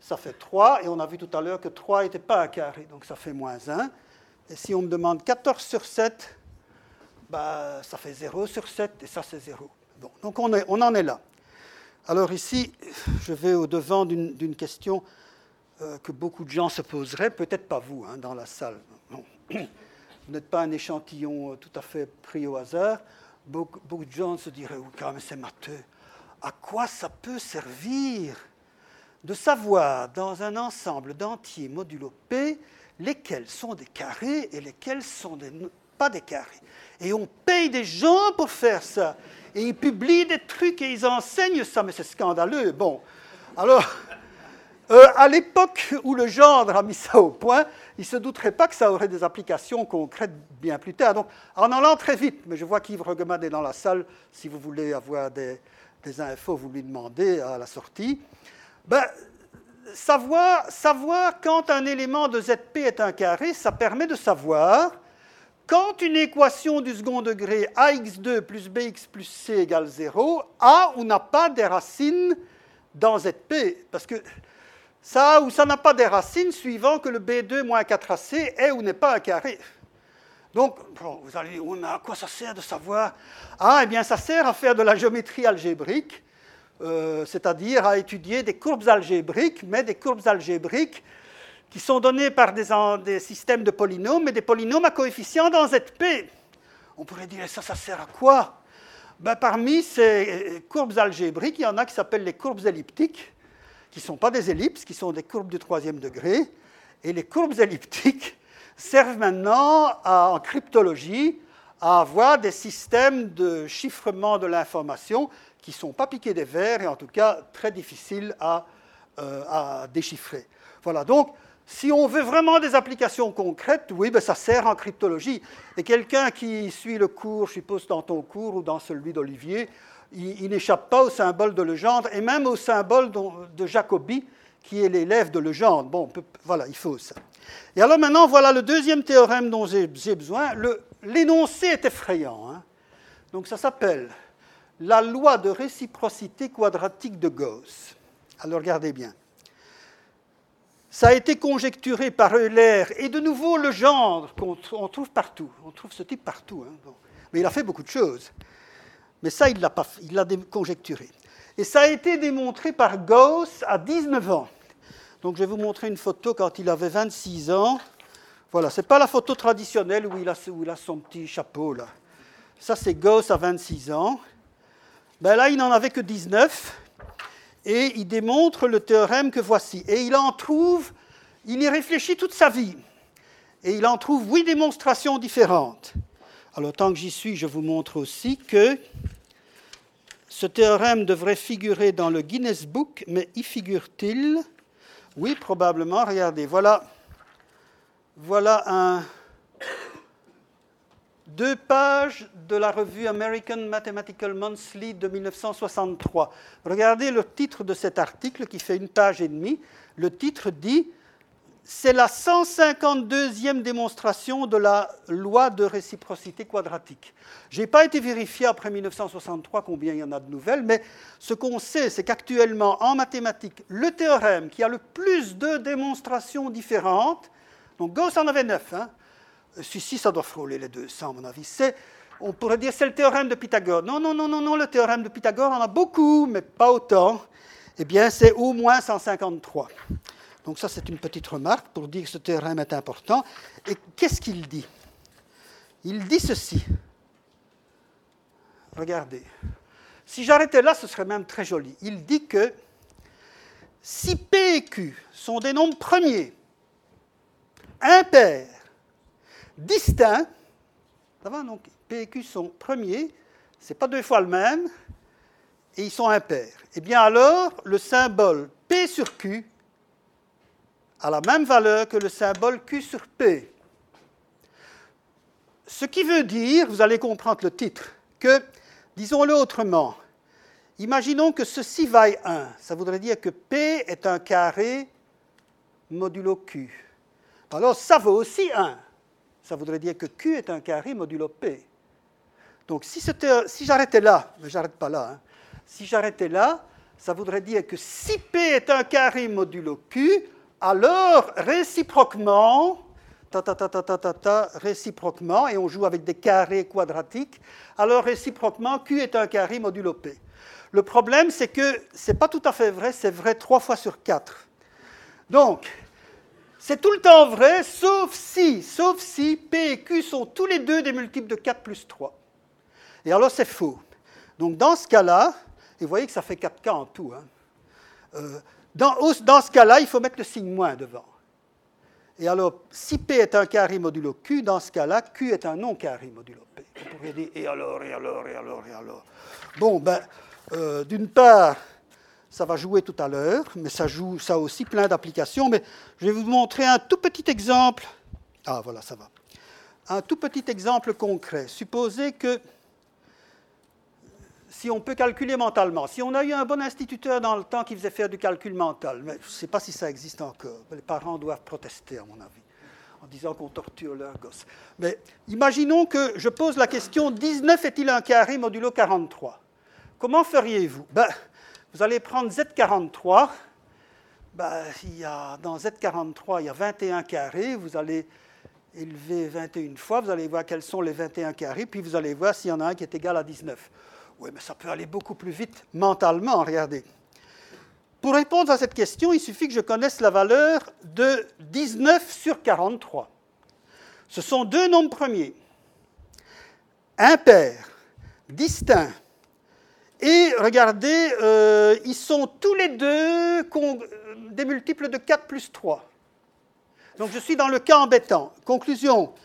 Speaker 5: ça fait 3, et on a vu tout à l'heure que 3 n'était pas un carré, donc ça fait moins 1. Et si on me demande 14 sur 7, bah, ça fait 0 sur 7, et ça c'est 0. Bon, donc on, en est là. Alors ici, je vais au-devant d'une question euh, que beaucoup de gens se poseraient, peut-être pas vous hein, dans la salle. Vous n'êtes pas un échantillon euh, tout à fait pris au hasard. Beaucoup, de gens se diraient, oui, quand même c'est matheux. À quoi ça peut servir de savoir dans un ensemble d'entiers modulo P lesquels sont des carrés et lesquels sont pas des carrés? Et on paye des gens pour faire ça. Et ils publient des trucs et ils enseignent ça, mais c'est scandaleux. Bon, alors, euh, à l'époque où le gendre a mis ça au point, il ne se douterait pas que ça aurait des applications concrètes bien plus tard. Donc, en allant très vite, mais je vois qu'Yves Regemad est dans la salle, si vous voulez avoir des, des infos, vous lui demandez à la sortie ben, savoir, savoir quand un élément de ZP est un carré, ça permet de savoir quand une équation du second degré ax2 plus bx plus c égale 0 a ou n'a pas des racines dans ZP. Parce que ça ou ça n'a pas des racines suivant que le b2 moins 4ac est ou n'est pas un carré. Donc, vous allez dire, à quoi ça sert de savoir? Ah, eh bien, ça sert à faire de la géométrie algébrique euh, c'est-à-dire à étudier des courbes algébriques, mais des courbes algébriques qui sont données par des, systèmes de polynômes, mais des polynômes à coefficients dans ZP. On pourrait dire, ça, ça sert à quoi? Ben, Parmi ces courbes algébriques, il y en a qui s'appellent les courbes elliptiques, qui ne sont pas des ellipses, qui sont des courbes du troisième degré. Et les courbes elliptiques servent maintenant en cryptologie à avoir des systèmes de chiffrement de l'information qui ne sont pas piqués des verres et en tout cas très difficiles à, euh, à déchiffrer. Voilà, donc si on veut vraiment des applications concrètes, oui, ben ça sert en cryptologie. Et quelqu'un qui suit le cours, je suppose dans ton cours ou dans celui d'Olivier, il, n'échappe pas au symbole de Legendre et même au symbole de Jacobi, qui est l'élève de Legendre. Bon, voilà, il faut ça. Et alors maintenant, voilà le deuxième théorème dont j'ai besoin. L'énoncé est effrayant. Hein. Donc ça s'appelle la loi de réciprocité quadratique de Gauss. Alors regardez bien. Ça a été conjecturé par Euler et de nouveau Legendre, qu'on trouve partout. On trouve ce type partout. Hein. Mais il a fait beaucoup de choses. Mais ça, il l'a conjecturé. Et ça a été démontré par Gauss à 19 ans. Donc je vais vous montrer une photo quand il avait 26 ans. Voilà, ce n'est pas la photo traditionnelle où il, a, où il a son petit chapeau là. Ça, c'est Gauss à 26 ans. Ben là, il n'en avait que 19. Et il démontre le théorème que voici. Et il en trouve, il y réfléchit toute sa vie. Et il en trouve huit démonstrations différentes. Alors, tant que j'y suis, je vous montre aussi que ce théorème devrait figurer dans le Guinness Book, mais y figure-t-il? Oui, probablement. Regardez, voilà, voilà deux pages de la revue American Mathematical Monthly de 1963. Regardez le titre de cet article qui fait une page et demie. Le titre dit c'est la 152e démonstration de la loi de réciprocité quadratique. Je n'ai pas été vérifié après 1963 combien il y en a de nouvelles, mais ce qu'on sait, c'est qu'actuellement, en mathématiques, le théorème qui a le plus de démonstrations différentes, donc Gauss en avait neuf, hein, si, si, ça doit frôler les 200 à mon avis, c'est, on pourrait dire c'est le théorème de Pythagore. Non, non, non, non, non, le théorème de Pythagore en a beaucoup, mais pas autant. Eh bien, c'est au moins 153. Donc ça, c'est une petite remarque pour dire que ce théorème est important. Et qu'est-ce qu'il dit? Il dit ceci. Regardez. Si j'arrêtais là, ce serait même très joli. Il dit que si P et Q sont des nombres premiers, impairs, distincts, ça va, donc P et Q sont premiers, ce n'est pas deux fois le même, et ils sont impairs. Eh bien alors, le symbole P sur Q a la même valeur que le symbole Q sur P. Ce qui veut dire, vous allez comprendre le titre, que, disons-le autrement, imaginons que ceci vaille 1. Ça voudrait dire que P est un carré modulo Q. Alors ça vaut aussi 1. Ça voudrait dire que Q est un carré modulo P. Donc si, j'arrêtais là, mais j'arrête pas là, hein, si j'arrêtais là, ça voudrait dire que si P est un carré modulo Q, alors réciproquement, ta, ta, ta, réciproquement, et on joue avec des carrés quadratiques, alors réciproquement, Q est un carré modulo P. Le problème, c'est que ce n'est pas tout à fait vrai, c'est vrai trois fois sur quatre. Donc, c'est tout le temps vrai, sauf si, sauf si P et Q sont tous les deux des multiples de 4 plus 3. Et alors, c'est faux. Donc, dans ce cas-là, et vous voyez que ça fait 4 cas en tout, hein, euh, dans, ce cas-là, il faut mettre le signe moins devant. Et alors, si P est un carré modulo Q, dans ce cas-là, Q est un non carré modulo P. Vous pourriez dire, et alors, et alors, et alors, et alors. Bon, ben, euh, d'une part, ça va jouer tout à l'heure, mais ça joue ça aussi plein d'applications. Mais je vais vous montrer un tout petit exemple. Ah, voilà, ça va. Un tout petit exemple concret. Supposez que si on peut calculer mentalement, si on a eu un bon instituteur dans le temps qui faisait faire du calcul mental, mais je ne sais pas si ça existe encore, les parents doivent protester à mon avis, en disant qu'on torture leurs gosses. Mais imaginons que je pose la question 19 est-il un carré modulo 43 Comment feriez-vous? Ben, Vous allez prendre Z43. Ben, il y a, dans Z43, il y a 21 carrés. Vous allez élever 21 fois. Vous allez voir quels sont les 21 carrés. Puis vous allez voir s'il y en a un qui est égal à 19. Oui, mais ça peut aller beaucoup plus vite mentalement, regardez. Pour répondre à cette question, il suffit que je connaisse la valeur de 19 sur 43. Ce sont deux nombres premiers. impairs, distincts. Et regardez, euh, ils sont tous les deux des multiples de 4 plus 3. Donc je suis dans le cas embêtant. Conclusion,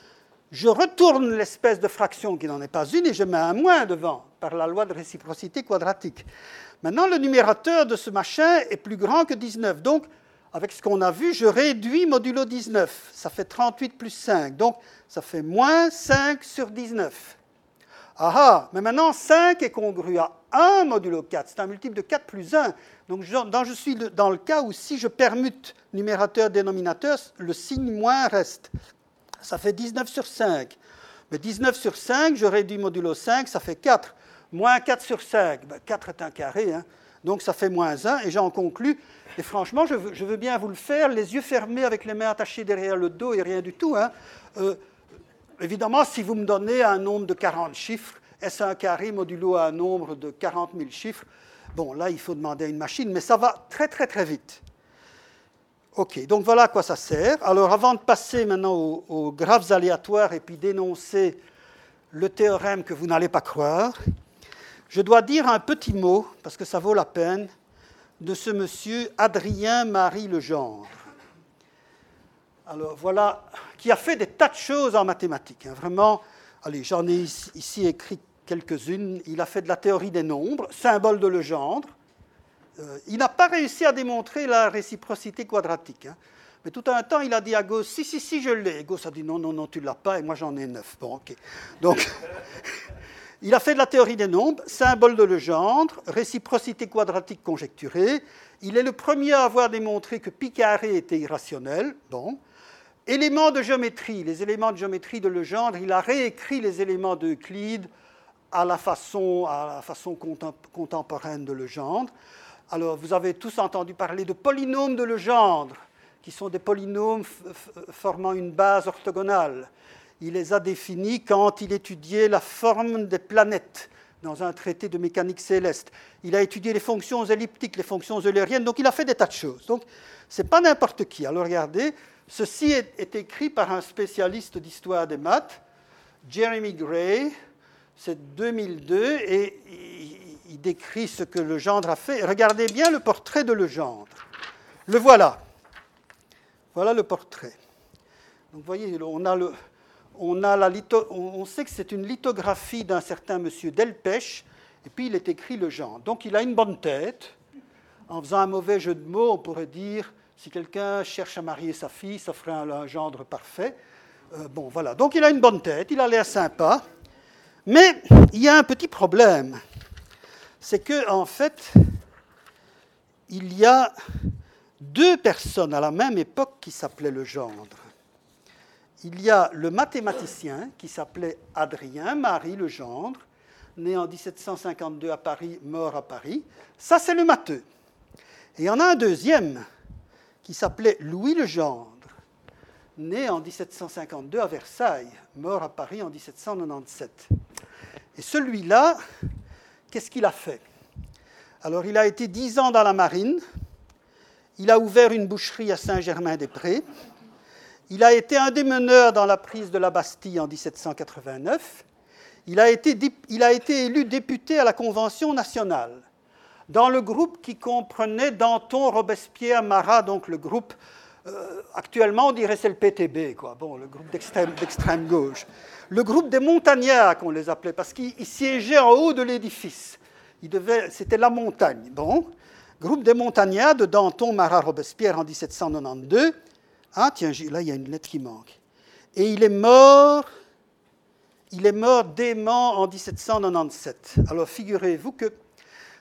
Speaker 5: je retourne l'espèce de fraction qui n'en est pas une et je mets un moins devant par la loi de réciprocité quadratique. Maintenant, le numérateur de ce machin est plus grand que 19. Donc, avec ce qu'on a vu, je réduis modulo 19. Ça fait 38 plus 5. Donc, ça fait moins 5 sur 19. Ah ah, mais maintenant 5 est congru à 1 modulo 4. C'est un multiple de 4 plus 1. Donc, je suis dans le cas où si je permute numérateur-dénominateur, le signe moins reste. Ça fait 19 sur 5. Mais 19 sur 5, je réduis modulo 5, ça fait 4. Moins 4 sur 5, 4 ben, est un carré, hein. donc ça fait moins 1, et j'en conclus. Et franchement, je veux, bien vous le faire, les yeux fermés avec les mains attachées derrière le dos et rien du tout. Hein. Euh, évidemment, si vous me donnez un nombre de 40 chiffres, est-ce un carré modulo un nombre de 40 000 chiffres? Bon, là, il faut demander à une machine, mais ça va très très très vite. OK, donc voilà à quoi ça sert. Alors avant de passer maintenant aux, aux graphes aléatoires et puis d'énoncer le théorème que vous n'allez pas croire, je dois dire un petit mot, parce que ça vaut la peine, de ce monsieur Adrien Marie Legendre. Alors voilà, qui a fait des tas de choses en mathématiques. Hein. vraiment, allez, j'en ai ici, écrit quelques-unes. Il a fait de la théorie des nombres, symbole de Legendre. Euh, il n'a pas réussi à démontrer la réciprocité quadratique. Hein. Mais tout un temps, il a dit à Gauss, si, si, si, je l'ai. Et Gauss a dit, non, non, non, tu ne l'as pas, et moi j'en ai neuf. Bon, ok. Donc, Il a fait de la théorie des nombres, symbole de Legendre, réciprocité quadratique conjecturée. Il est le premier à avoir démontré que pi était irrationnel. Bon. Éléments de géométrie, les éléments de géométrie de Legendre, il a réécrit les éléments d'Euclide à la façon, à la façon contemporaine de Legendre. Alors, vous avez tous entendu parler de polynômes de Legendre, qui sont des polynômes formant une base orthogonale il les a définis quand il étudiait la forme des planètes dans un traité de mécanique céleste. Il a étudié les fonctions elliptiques, les fonctions eulériennes, donc il a fait des tas de choses. Donc, ce n'est pas n'importe qui. Alors, regardez, ceci est, écrit par un spécialiste d'histoire des maths, Jeremy Gray, c'est 2002, et il, décrit ce que Legendre a fait. Regardez bien le portrait de Legendre. Le voilà. Voilà le portrait. Voyez, on le, sait que c'est une lithographie d'un certain monsieur Delpech, et puis il est écrit le genre. Donc il a une bonne tête. En faisant un mauvais jeu de mots, on pourrait dire si quelqu'un cherche à marier sa fille, ça ferait un, gendre parfait. Euh, bon, voilà. Donc il a une bonne tête, il a l'air sympa. Mais il y a un petit problème. C'est que, en fait, il y a deux personnes à la même époque qui s'appelaient le gendre il y a le mathématicien qui s'appelait Adrien Marie Legendre, né en 1752 à Paris, mort à Paris. Ça, c'est le matheux. Et il y en a un deuxième qui s'appelait Louis Legendre, né en 1752 à Versailles, mort à Paris en 1797. Et celui-là, qu'est-ce qu'il a fait? Alors, il a été dix ans dans la marine, il a ouvert une boucherie à Saint-Germain-des-Prés, il a été un des meneurs dans la prise de la Bastille en 1789. Il a été, élu député à la Convention nationale, dans le groupe qui comprenait Danton, Robespierre, Marat, donc le groupe, euh, actuellement on dirait c'est le PTB, quoi. Bon, le groupe d'extrême gauche. Le groupe des montagnards, qu'on les appelait, parce qu'ils siégeaient en haut de l'édifice. C'était la montagne. Bon, groupe des montagnards de Danton, Marat, Robespierre en 1792. Ah, tiens, là, il y a une lettre qui manque. Et il est mort, il est mort dément en 1797. Alors, figurez-vous que,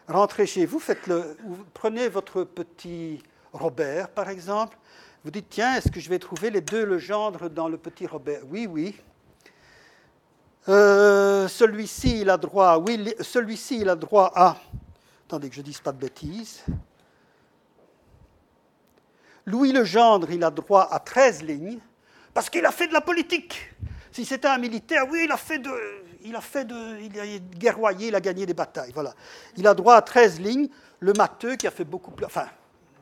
Speaker 5: rentrez chez vous, faites le, prenez votre petit Robert, par exemple, vous dites, tiens, est-ce que je vais trouver les deux Legendre dans le petit Robert? Oui, oui. Euh, celui-ci, il a droit oui, celui-ci, a droit à. Attendez que je ne dise pas de bêtises. Louis Legendre, il a droit à 13 lignes, parce qu'il a fait de la politique. Si c'était un militaire, oui, il a fait de. Il a fait de. Il a guerroyé, il a gagné des batailles. Voilà. Il a droit à 13 lignes. Le matheux, qui a fait beaucoup plus. Enfin,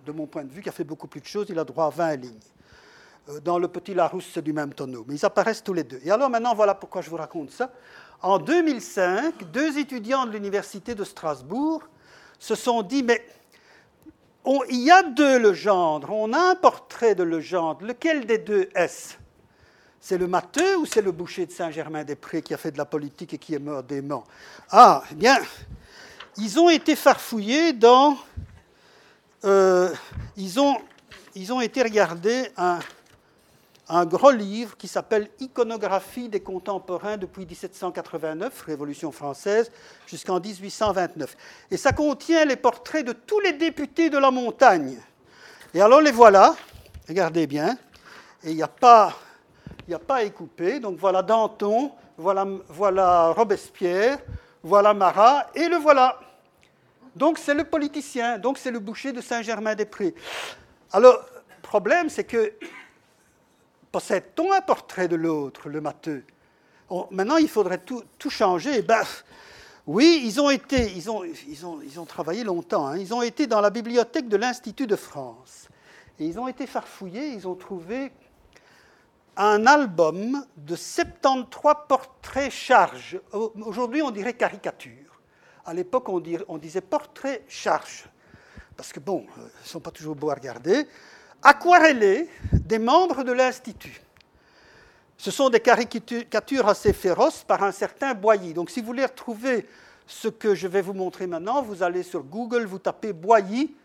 Speaker 5: de mon point de vue, qui a fait beaucoup plus de choses, il a droit à 20 lignes. Euh, dans le petit Larousse, du même tonneau. Mais ils apparaissent tous les deux. Et alors maintenant, voilà pourquoi je vous raconte ça. En 2005, deux étudiants de l'Université de Strasbourg se sont dit, mais il y a deux Legendre, on a un portrait de Legendre, lequel des deux est-ce? C'est le Matheux ou c'est le boucher de Saint-Germain-des-Prés qui a fait de la politique et qui est mort dément Ah, eh bien, ils ont été farfouillés dans... Euh, ils, ont, ils ont été regarder un, un gros livre qui s'appelle Iconographie des contemporains depuis 1789, Révolution française, jusqu'en 1829. Et ça contient les portraits de tous les députés de la montagne. Et alors les voilà, regardez bien, et il n'y a pas il à. Donc voilà Danton, voilà, voilà Robespierre, voilà Marat, et le voilà. Donc c'est le politicien, donc c'est le boucher de Saint-Germain-des-Prés. Alors, problème, c'est que possède-t-on un portrait de l'autre, le matheux? Maintenant, il faudrait tout, changer. Ben, oui, ils ont été, ils ont, ils ont, ils ont travaillé longtemps. Hein. Ils ont été dans la bibliothèque de l'Institut de France. Et ils ont été farfouillés, ils ont trouvé un album de 73 portraits charges. Aujourd'hui, on dirait caricature. À l'époque, on, on, disait portrait charge. Parce que, bon, euh, ils ne sont pas toujours beaux à regarder aquarellés des membres de l'Institut. Ce sont des caricatures assez féroces par un certain Boilly. Donc si vous voulez retrouver ce que je vais vous montrer maintenant, vous allez sur Google, vous tapez Boilly,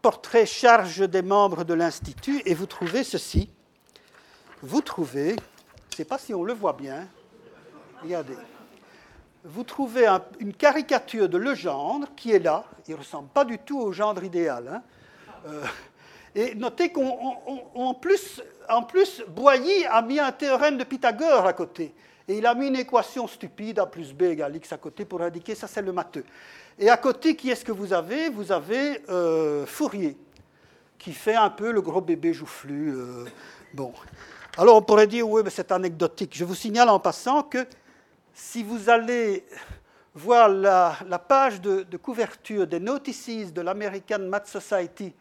Speaker 5: portrait charge des membres de l'Institut, et vous trouvez ceci. Vous trouvez, je ne sais pas si on le voit bien, regardez, vous trouvez une caricature de Legendre qui est là, il ne ressemble pas du tout au gendre idéal. Hein. Euh, et notez qu'en plus, en plus, Boilly a mis un théorème de Pythagore à côté. Et il a mis une équation stupide, A plus B égale X à côté, pour indiquer ça, c'est le matheux. Et à côté, qui est-ce que vous avez? Vous avez euh, Fourier, qui fait un peu le gros bébé joufflu. Euh, bon. Alors on pourrait dire, oui, mais c'est anecdotique. Je vous signale en passant que si vous allez voir la, page de, de, couverture des notices de l'American Math Society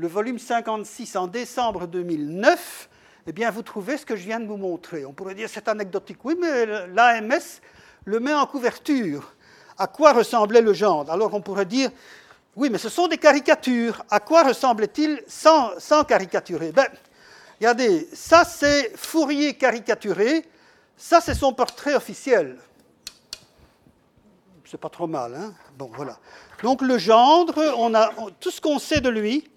Speaker 5: le volume 56 en décembre 2009, eh bien, vous trouvez ce que je viens de vous montrer. On pourrait dire c'est anecdotique. Oui, mais l'AMS le met en couverture. À quoi ressemblait le genre? Alors on pourrait dire, oui, mais ce sont des caricatures. À quoi ressemblait-il sans, sans caricaturer? Ben, Regardez, ça c'est Fourier caricaturé, ça c'est son portrait officiel. C'est pas trop mal, hein? Bon, voilà. Donc le gendre, on a tout ce qu'on sait de lui,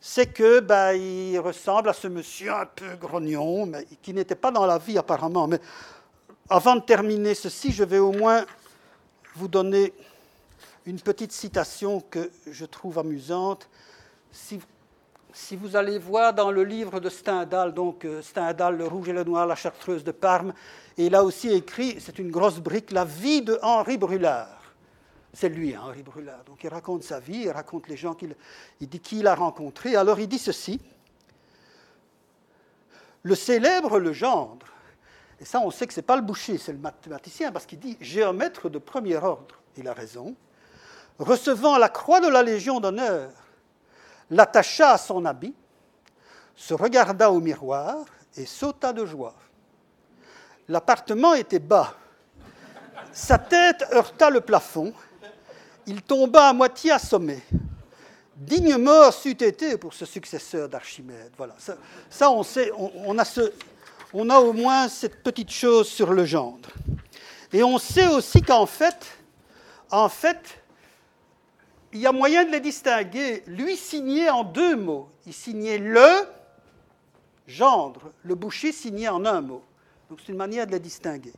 Speaker 5: c'est que ben, il ressemble à ce monsieur un peu grognon, qui n'était pas dans la vie apparemment. Mais avant de terminer ceci, je vais au moins vous donner une petite citation que je trouve amusante. Si, si vous allez voir dans le livre de Stendhal, donc euh, Stendhal, Le Rouge et le Noir, la Chartreuse de Parme, et il a aussi écrit, c'est une grosse brique, La vie de Henri Brulard. C'est lui, hein, Henri Brulard. Donc il raconte sa vie, il raconte les gens qu'il il dit qui a rencontrés. Alors il dit ceci le célèbre Legendre, et ça on sait que ce n'est pas le boucher, c'est le mathématicien, parce qu'il dit géomètre de premier ordre, il a raison, recevant la croix de la Légion d'honneur, l'attacha à son habit, se regarda au miroir et sauta de joie. L'appartement était bas. Sa tête heurta le plafond il tomba à moitié assommé. Digne mort c'eût été pour ce successeur d'Archimède. Voilà, ça, on sait, on, a on a au moins cette petite chose sur le gendre. Et on sait aussi qu'en fait, en fait, il y a moyen de les distinguer. Lui signait en deux mots. Il signait le gendre. Le boucher signait en un mot. Donc c'est une manière de les distinguer.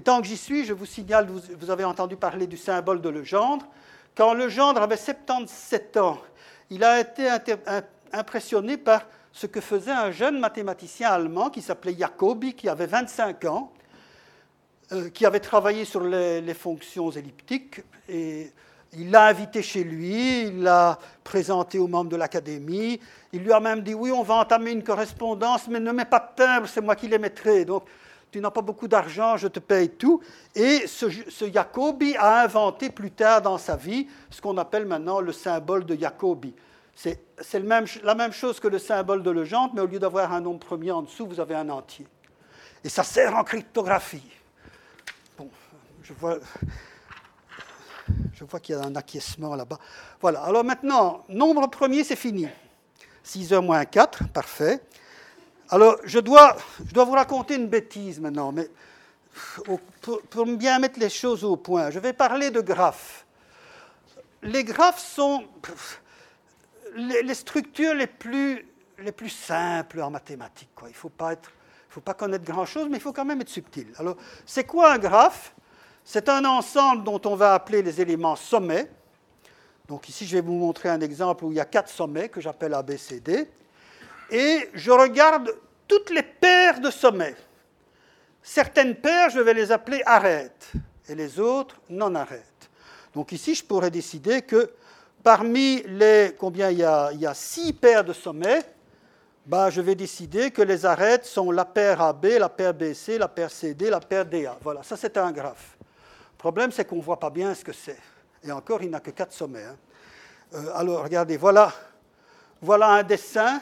Speaker 5: Et tant que j'y suis, je vous signale, vous, avez entendu parler du symbole de Legendre. Quand Legendre avait 77 ans, il a été impressionné par ce que faisait un jeune mathématicien allemand qui s'appelait Jacobi, qui avait 25 ans, euh, qui avait travaillé sur les, fonctions elliptiques. Et il l'a invité chez lui, il l'a présenté aux membres de l'académie. Il lui a même dit Oui, on va entamer une correspondance, mais ne mets pas de timbre, c'est moi qui les mettrai. Donc, tu n'as pas beaucoup d'argent, je te paye tout. Et ce, Jacobi a inventé plus tard dans sa vie ce qu'on appelle maintenant le symbole de Jacobi. C'est la même chose que le symbole de Legendre, mais au lieu d'avoir un nombre premier en dessous, vous avez un entier. Et ça sert en cryptographie. Bon, je vois, je vois qu'il y a un acquiescement là-bas. Voilà, alors maintenant, nombre premier, c'est fini. 6h moins 4, parfait. Alors, je dois, je dois vous raconter une bêtise maintenant, mais pour, bien mettre les choses au point, je vais parler de graphes. Les graphes sont les, structures les plus, les plus simples en mathématiques. Il ne faut pas, faut pas connaître grand-chose, mais il faut quand même être subtil. Alors, c'est quoi un graphe? C'est un ensemble dont on va appeler les éléments sommets. Donc ici, je vais vous montrer un exemple où il y a quatre sommets que j'appelle ABCD. Et je regarde toutes les paires de sommets. Certaines paires, je vais les appeler arêtes, et les autres non arêtes. Donc ici, je pourrais décider que parmi les, combien il y a, il y a six paires de sommets, bah, je vais décider que les arêtes sont la paire AB, la paire BC, la paire CD, la paire DA. Voilà, ça c'est un graphe. Le problème, c'est qu'on ne voit pas bien ce que c'est. Et encore, il n'a que quatre sommets. Hein. Euh, alors, regardez, voilà, voilà un dessin.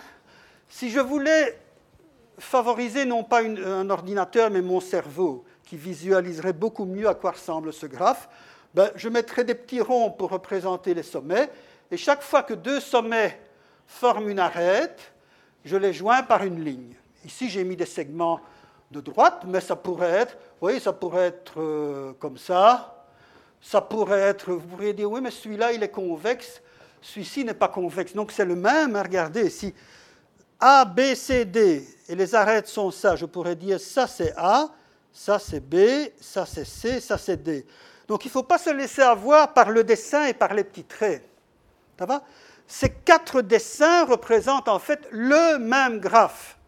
Speaker 5: Si je voulais favoriser non pas un ordinateur, mais mon cerveau, qui visualiserait beaucoup mieux à quoi ressemble ce graphe, ben, je mettrais des petits ronds pour représenter les sommets, et chaque fois que deux sommets forment une arête, je les joins par une ligne. Ici, j'ai mis des segments de droite, mais ça pourrait être, vous voyez, ça pourrait être euh, comme ça, ça pourrait être, vous pourriez dire, oui, mais celui-là, il est convexe, celui-ci n'est pas convexe. Donc c'est le même, regardez, ici. A, B, C, D, et les arêtes sont ça, je pourrais dire ça c'est A, ça c'est B, ça c'est C, ça c'est D. Donc il ne faut pas se laisser avoir par le dessin et par les petits traits. Ça va? Ces quatre dessins représentent en fait le même graphe.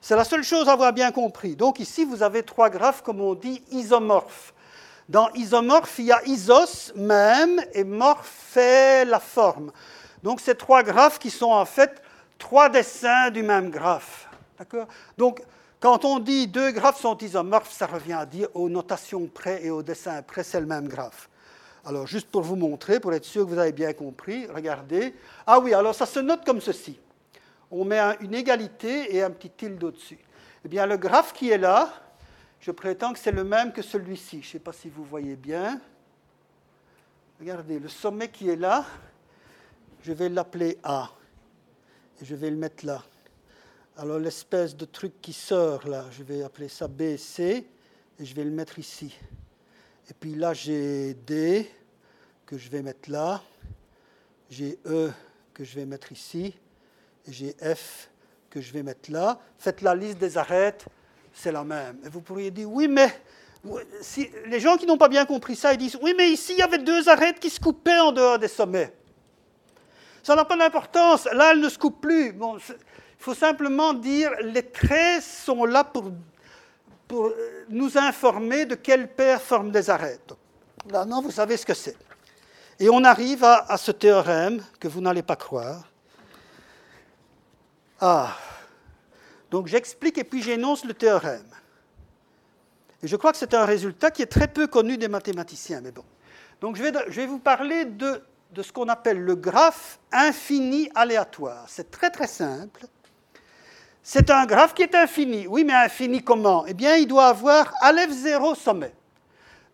Speaker 5: C'est la seule chose à avoir bien compris. Donc ici, vous avez trois graphes, comme on dit, isomorphes. Dans isomorphe, il y a isos, même, et morphe la forme. Donc c'est trois graphes qui sont en fait trois dessins du même graphe. D'accord? Donc, quand on dit deux graphes sont isomorphes, ça revient à dire aux notations près et aux dessins près, c'est le même graphe. Alors, juste pour vous montrer, pour être sûr que vous avez bien compris, regardez. Ah oui, alors ça se note comme ceci. On met une égalité et un petit tilde au-dessus. Eh bien, le graphe qui est là, je prétends que c'est le même que celui-ci. Je ne sais pas si vous voyez bien. Regardez, le sommet qui est là, je vais l'appeler A et je vais le mettre là. Alors l'espèce de truc qui sort là, je vais appeler ça B, C, et je vais le mettre ici. Et puis là, j'ai D que je vais mettre là, j'ai E que je vais mettre ici, et j'ai F que je vais mettre là. Faites la liste des arêtes, c'est la même. Et vous pourriez dire, oui, mais les gens qui n'ont pas bien compris ça, ils disent, oui, mais ici, il y avait deux arêtes qui se coupaient en dehors des sommets. Ça n'a pas d'importance. Là, elle ne se coupe plus. Bon, il faut simplement dire les traits sont là pour, nous informer de quelle paire forme des arêtes. Là, non, vous savez ce que c'est. Et on arrive à, à ce théorème que vous n'allez pas croire. Ah, donc j'explique et puis j'énonce le théorème. Et je crois que c'est un résultat qui est très peu connu des mathématiciens, mais bon. Donc je vais, je vais vous parler de de ce qu'on appelle le graphe infini aléatoire. C'est très très simple. C'est un graphe qui est infini. Oui, mais infini comment? Eh bien, il doit avoir Aleph 0 sommet.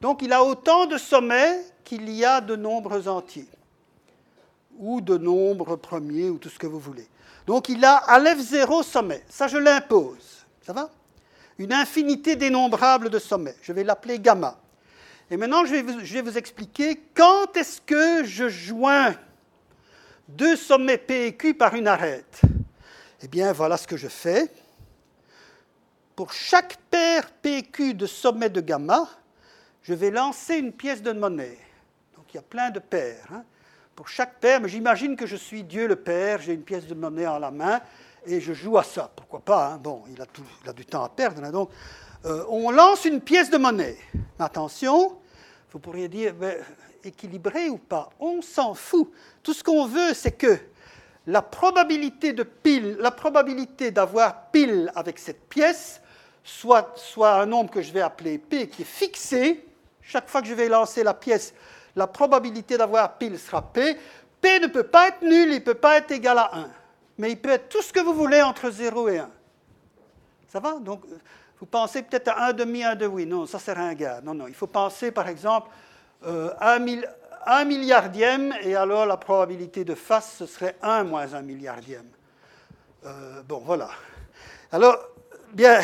Speaker 5: Donc, il a autant de sommets qu'il y a de nombres entiers, ou de nombres premiers, ou tout ce que vous voulez. Donc, il a Aleph 0 sommet. Ça, je l'impose. Ça va? Une infinité dénombrable de sommets. Je vais l'appeler gamma. Et maintenant, je vais vous, expliquer quand est-ce que je joins deux sommets P et Q par une arête. Eh bien, voilà ce que je fais. Pour chaque paire PQ de sommet de gamma, je vais lancer une pièce de monnaie. Donc il y a plein de paires. Hein. Pour chaque paire, mais j'imagine que je suis Dieu le Père, j'ai une pièce de monnaie en la main et je joue à ça. Pourquoi pas hein? Bon, il a, tout, il a, du temps à perdre. Hein. donc, euh, on lance une pièce de monnaie. Attention, vous pourriez dire, équilibré ou pas On s'en fout. Tout ce qu'on veut, c'est que la probabilité de pile, la probabilité d'avoir pile avec cette pièce, soit, soit un nombre que je vais appeler P qui est fixé. Chaque fois que je vais lancer la pièce, la probabilité d'avoir pile sera P. P ne peut pas être nul, il ne peut pas être égal à 1. Mais il peut être tout ce que vous voulez entre 0 et 1. Ça va? Donc, Vous pensez peut-être à un demi, un demi. Non, ça c'est ringard. Non, non. Il faut penser par exemple euh, un, un, milliardième, et alors la probabilité de face, ce serait 1 moins un milliardième. Euh, bon, voilà. Alors, bien,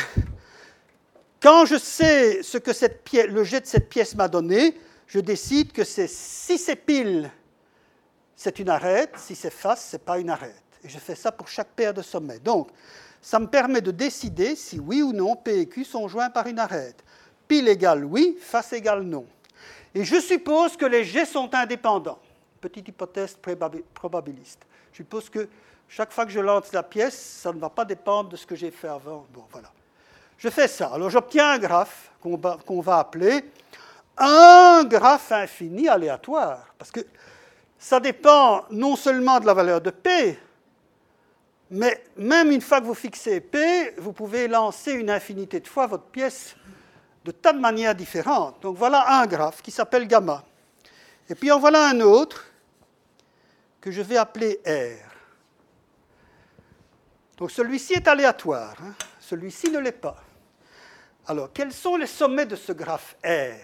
Speaker 5: quand je sais ce que le jet de cette pièce m'a donné, je décide que si c'est pile, c'est une arête, si c'est face, ce n'est pas une arête. Et je fais ça pour chaque paire de sommets. Donc, ça me permet de décider si oui ou non P et Q sont joints par une arête. Pile égale oui, face égale non. Et je suppose que les jets sont indépendants. Petite hypothèse probabiliste. Je suppose que chaque fois que je lance la pièce, ça ne va pas dépendre de ce que j'ai fait avant. Bon, voilà. Je fais ça. Alors j'obtiens un graphe qu'on va, va, appeler un graphe infini aléatoire. Parce que ça dépend non seulement de la valeur de P, mais même une fois que vous fixez P, vous pouvez lancer une infinité de fois votre pièce de tas de manières différentes. Donc voilà un graphe qui s'appelle gamma. Et puis en voilà un autre que je vais appeler R. Donc celui-ci est aléatoire, hein. celui-ci ne l'est pas. Alors quels sont les sommets de ce graphe R?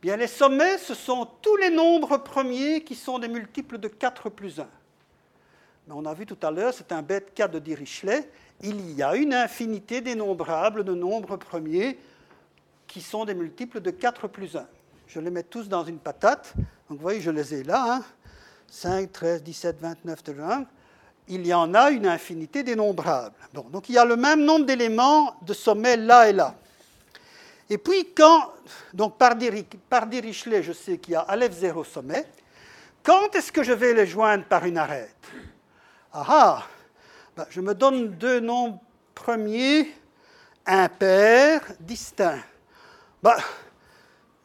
Speaker 5: Bien les sommets, ce sont tous les nombres premiers qui sont des multiples de 4 plus 1 on a vu tout à l'heure, c'est un bête cas de Dirichlet, il y a une infinité dénombrable de nombres premiers qui sont des multiples de 4 plus 1. Je les mets tous dans une patate. Donc vous voyez, je les ai là. 5, 13, 17, 29, 31. Il y en a une infinité dénombrable. Bon, donc il y a le même nombre d'éléments de sommet là et là. Et puis quand, par Dirichlet, je sais qu'il y a Aleph 0 sommet, quand est-ce que je vais les joindre par une arête? Ah ah ben, Je me donne deux nombres premiers impairs distincts. Ben,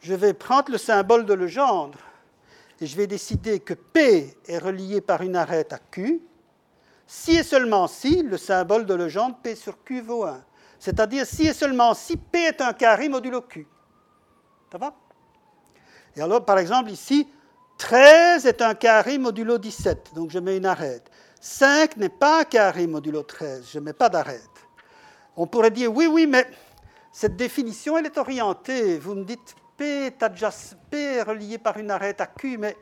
Speaker 5: je vais prendre le symbole de Legendre et je vais décider que P est relié par une arête à Q, si et seulement si le symbole de Legendre P sur Q vaut 1. C'est-à-dire si et seulement si P est un carré modulo Q. Ça va? Et alors, par exemple, ici, 13 est un carré modulo 17, donc je mets une arête. 5 n'est pas carré modulo 13, je ne mets pas d'arête. On pourrait dire, oui, oui, mais cette définition, elle est orientée. Vous me dites, P est, P relié par une arête à Q, mais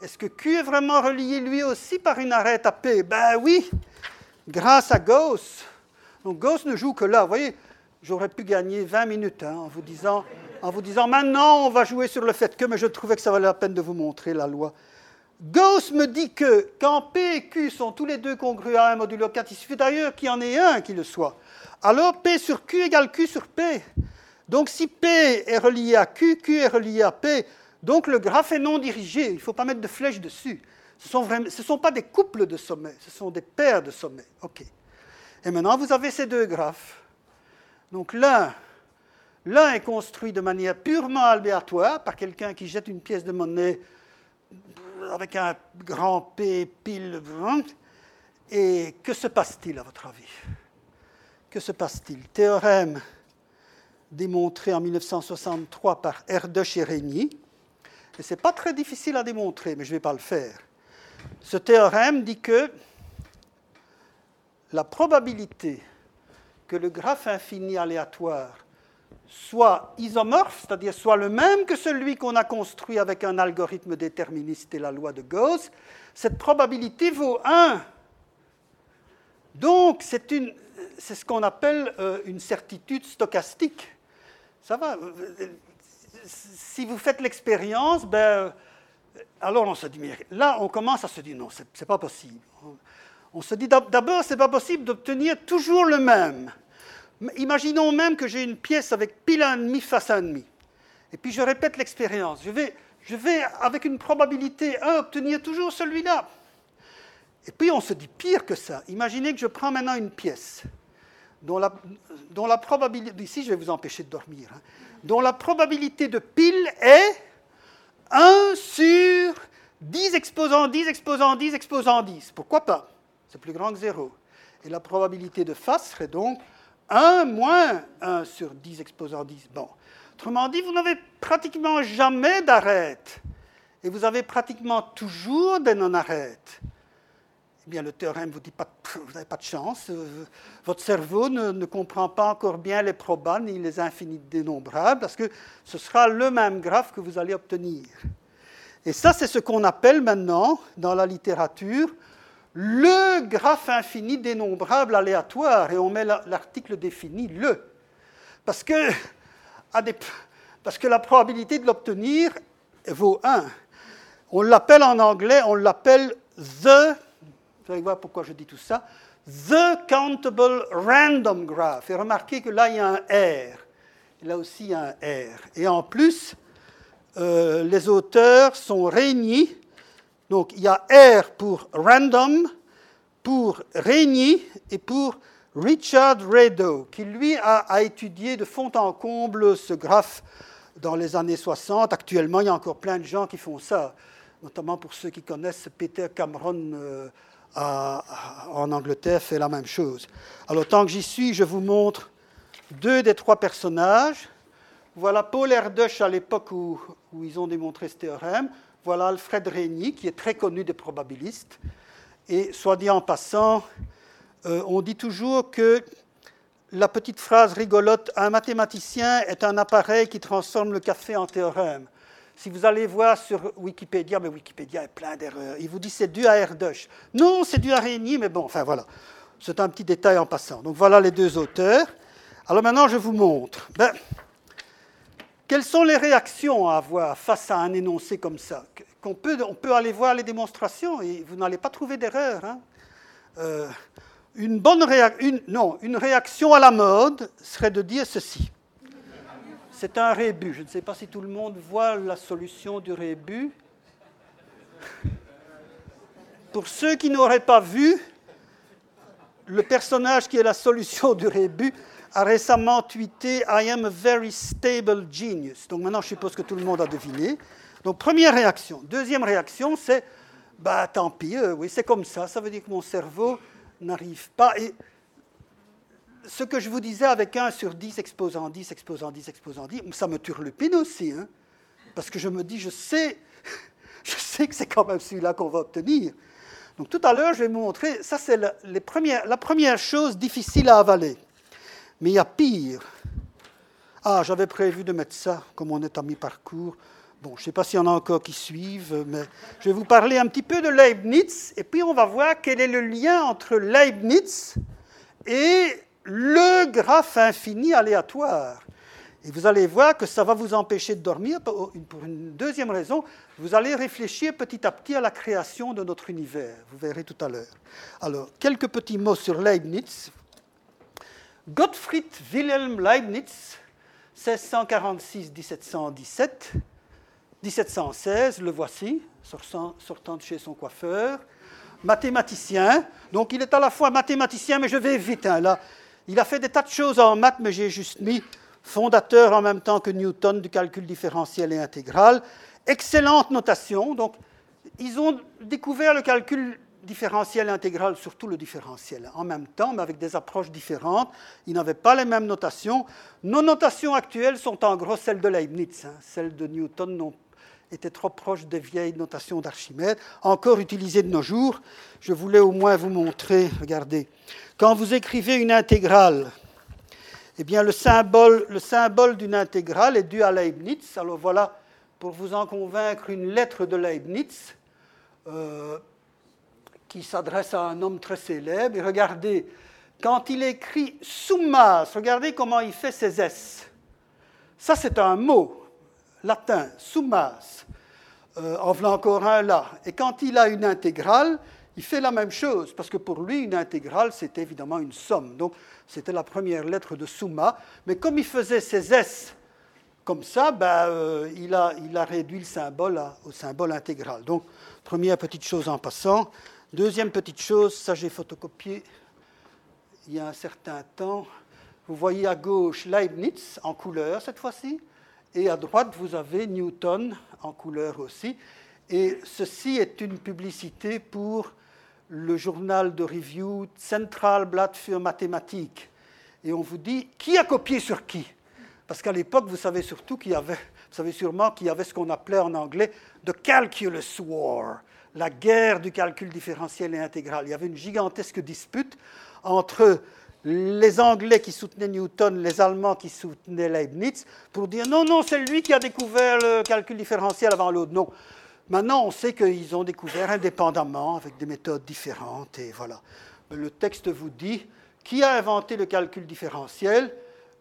Speaker 5: est-ce que Q est vraiment relié lui aussi par une arête à P? Ben oui, grâce à Gauss. Donc Gauss ne joue que là. Vous voyez, j'aurais pu gagner 20 minutes hein, en vous disant, maintenant on va jouer sur le fait que, mais je trouvais que ça valait la peine de vous montrer la loi. Gauss me dit que quand P et Q sont tous les deux congrus à 1 modulo 4, il suffit d'ailleurs qu'il y en ait un qui le soit. Alors P sur Q égale Q sur P. Donc si P est relié à Q, Q est relié à P, donc le graphe est non dirigé, il ne faut pas mettre de flèche dessus. Ce ne sont, pas des couples de sommets, ce sont des paires de sommets. OK. Et maintenant, vous avez ces deux graphes. Donc l'un, l'un est construit de manière purement aléatoire par quelqu'un qui jette une pièce de monnaie avec un grand P pile. Et que se passe-t-il à votre avis? Que se passe-t-il? Théorème démontré en 1963 par Erdős et Régny. Et ce n'est pas très difficile à démontrer, mais je ne vais pas le faire. Ce théorème dit que la probabilité que le graphe infini aléatoire soit isomorphe, c'est-à-dire soit le même que celui qu'on a construit avec un algorithme déterministe et la loi de Gauss, cette probabilité vaut 1. Donc, c'est, ce qu'on appelle euh, une certitude stochastique. Ça va Si vous faites l'expérience, ben, alors on se dit, mais là, on commence à se dire, non, ce n'est pas possible. On se dit, d'abord, ce n'est pas possible d'obtenir toujours le même. Imaginons même que j'ai une pièce avec pile un demi face à un demi. Et puis je répète l'expérience. Je vais, je vais, avec une probabilité 1, obtenir toujours celui-là. Et puis on se dit pire que ça. Imaginez que je prends maintenant une pièce dont la, dont la probabilité, ici je vais vous empêcher de dormir, hein, dont la probabilité de pile est 1 sur 10 exposant 10 exposant 10 exposant 10. Pourquoi pas? C'est plus grand que 0. Et la probabilité de face serait donc 1 moins 1 sur 10 exposant 10. Bon. Autrement dit, vous n'avez pratiquement jamais d'arête. Et vous avez pratiquement toujours des non-arêtes. eh bien, le théorème vous dit pas, vous n'avez pas de chance. Euh, votre cerveau ne, comprend pas encore bien les probas ni les infinis dénombrables, parce que ce sera le même graphe que vous allez obtenir. Et ça, c'est ce qu'on appelle maintenant, dans la littérature, le graphe infini dénombrable aléatoire. Et on met l'article défini le. Parce que, parce que la probabilité de l'obtenir vaut 1. On l'appelle en anglais, on l'appelle the vous allez voir pourquoi je dis tout ça. The Countable Random Graph. Et remarquez que là, il y a un R. là aussi, il y a un R. Et en plus, euh, les auteurs sont réunis. Donc, il y a R pour random, pour Régny et pour Richard Rado, qui lui a, étudié de fond en comble ce graphe dans les années 60. Actuellement, il y a encore plein de gens qui font ça, notamment pour ceux qui connaissent Peter Cameron. Euh, en Angleterre fait la même chose. Alors, tant que j'y suis, je vous montre deux des trois personnages. Voilà Paul Erdős à l'époque où, ils ont démontré ce théorème. Voilà Alfred Régny, qui est très connu des probabilistes. Et soit dit en passant, euh, on dit toujours que la petite phrase rigolote un mathématicien est un appareil qui transforme le café en théorème. Si vous allez voir sur Wikipédia, mais Wikipédia est plein d'erreurs. Il vous dit c'est dû à Erdős. Non, c'est dû à Régnier, mais bon, enfin voilà. C'est un petit détail en passant. Donc voilà les deux auteurs. Alors maintenant, je vous montre. Ben, quelles sont les réactions à avoir face à un énoncé comme ça on, peut, on peut aller voir les démonstrations et vous n'allez pas trouver d'erreur. Hein. Euh, une, bonne une, non, une réaction à la mode serait de dire ceci. C'est un rébut. Je ne sais pas si tout le monde voit la solution du rébut. Pour ceux qui n'auraient pas vu, le personnage qui est la solution du rébut a récemment tweeté I am a very stable genius. Donc maintenant, je suppose que tout le monde a deviné. Donc première réaction. Deuxième réaction, c'est bah tant pis, euh, oui, c'est comme ça. Ça veut dire que mon cerveau n'arrive pas. Et ce que je vous disais avec 1 sur 10 exposant 10, exposant 10, exposant 10, ça me turlupine aussi. Hein, parce que je me dis, je sais, je sais que c'est quand même celui-là qu'on va obtenir. Donc tout à l'heure, je vais vous montrer, ça c'est la, la première chose difficile à avaler. Mais il y a pire. Ah, j'avais prévu de mettre ça, comme on est à mi-parcours. Bon, je ne sais pas s'il y en a encore qui suivent, mais je vais vous parler un petit peu de Leibniz, et puis on va voir quel est le lien entre Leibniz et le graphe infini aléatoire. Et vous allez voir que ça va vous empêcher de dormir pour une deuxième raison. Vous allez réfléchir petit à petit à la création de notre univers. Vous verrez tout à l'heure. Alors, quelques petits mots sur Leibniz. Gottfried Wilhelm Leibniz, 1646-1717, 1716, le voici, sortant de chez son coiffeur. Mathématicien. Donc, il est à la fois mathématicien, mais je vais vite. Hein, là, il a fait des tas de choses en maths, mais j'ai juste mis fondateur en même temps que Newton du calcul différentiel et intégral. Excellente notation. Donc, ils ont découvert le calcul différentiel et intégral, surtout le différentiel, en même temps, mais avec des approches différentes. Ils n'avaient pas les mêmes notations. Nos notations actuelles sont en gros celles de Leibniz. Hein. Celles de Newton étaient trop proches des vieilles notations d'Archimède, encore utilisées de nos jours. Je voulais au moins vous montrer, regardez, quand vous écrivez une intégrale, eh bien le symbole, le symbole d'une intégrale est dû à Leibniz. Alors voilà, pour vous en convaincre, une lettre de Leibniz euh, qui s'adresse à un homme très célèbre. Et regardez, quand il écrit summas, regardez comment il fait ses S. Ça, c'est un mot latin, summas. Euh, en voilà encore un là. Et quand il a une intégrale, il fait la même chose, parce que pour lui, une intégrale, c'était évidemment une somme. Donc, c'était la première lettre de summa. Mais comme il faisait ses S comme ça, ben, euh, il, a, il, a, réduit le symbole au symbole intégral. Donc, première petite chose en passant. Deuxième petite chose, ça j'ai photocopié il y a un certain temps. Vous voyez à gauche Leibniz en couleur cette fois-ci, et à droite vous avez Newton en couleur aussi. Et ceci est une publicité pour le journal de review Central Blatt für Mathematik. Et on vous dit qui a copié sur qui? Parce qu'à l'époque, vous savez surtout qu'il y avait, vous savez sûrement qu'il y avait ce qu'on appelait en anglais the calculus war, la guerre du calcul différentiel et intégral. Il y avait une gigantesque dispute entre les Anglais qui soutenaient Newton, les Allemands qui soutenaient Leibniz, pour dire non, non, c'est lui qui a découvert le calcul différentiel avant l'autre. Non. Maintenant, on sait qu'ils ont découvert indépendamment, avec des méthodes différentes, et voilà. Le texte vous dit qui a inventé le calcul différentiel?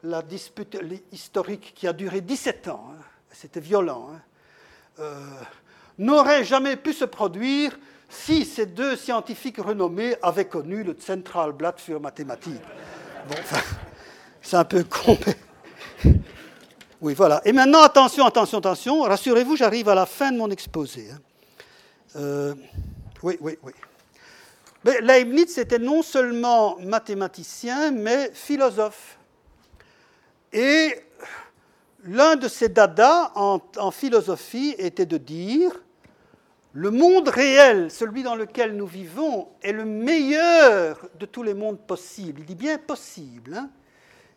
Speaker 5: La dispute historique qui a duré 17 ans, hein. c'était violent, hein. euh, n'aurait jamais pu se produire si ces deux scientifiques renommés avaient connu le Zentralblatt für Mathematik. Bon, c'est un peu con. Oui, voilà. Et maintenant, attention, attention, attention. Rassurez-vous, j'arrive à la fin de mon exposé. Hein. Euh, oui, oui, oui. Mais Leibniz était non seulement mathématicien, mais philosophe. Et l'un de ses dadas en philosophie était de dire le monde réel, celui dans lequel nous vivons, est le meilleur de tous les mondes possibles. Il dit bien possible. Hein.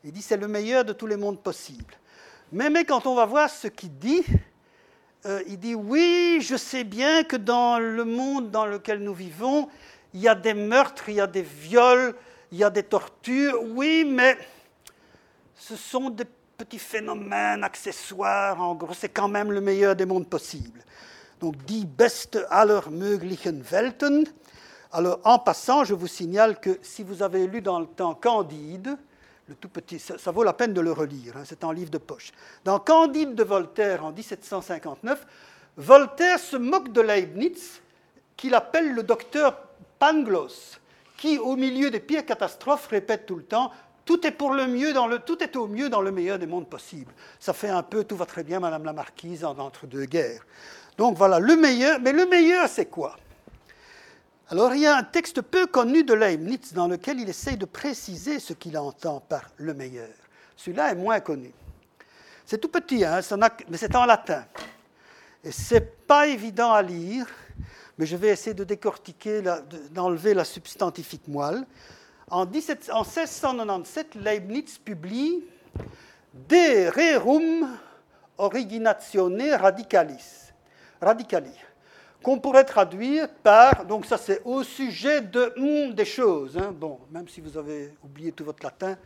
Speaker 5: il dit c'est le meilleur de tous les mondes possibles. Mais, mais quand on va voir ce qu'il dit, euh, il dit oui, je sais bien que dans le monde dans lequel nous vivons, il y a des meurtres, il y a des viols, il y a des tortures. Oui, mais ce sont des petits phénomènes accessoires. En gros, c'est quand même le meilleur des mondes possibles donc die beste aller möglichen Welten. Alors, en passant, je vous signale que si vous avez lu dans le temps Candide, le tout petit, ça, vaut la peine de le relire, hein, c'est en livre de poche. Dans Candide de Voltaire en 1759, Voltaire se moque de Leibniz, qu'il appelle le docteur Pangloss, qui, au milieu des pires catastrophes, répète tout le temps tout est tout est au mieux dans le meilleur des mondes possibles. Ça fait un peu tout va très bien, Madame la Marquise, entre deux guerres. Donc voilà, le meilleur. Mais le meilleur, c'est quoi? Alors il y a un texte peu connu de Leibniz dans lequel il essaye de préciser ce qu'il entend par le meilleur. Celui-là est moins connu. C'est tout petit, hein, mais c'est en latin. Et c'est pas évident à lire, mais je vais essayer de décortiquer, d'enlever la substantifique moelle. En, 17, en 1697, Leibniz publie De Rerum Originatione Radicalis radicali, qu'on pourrait traduire par, donc ça c'est au sujet de hum, des choses, hein. bon, même si vous avez oublié tout votre latin,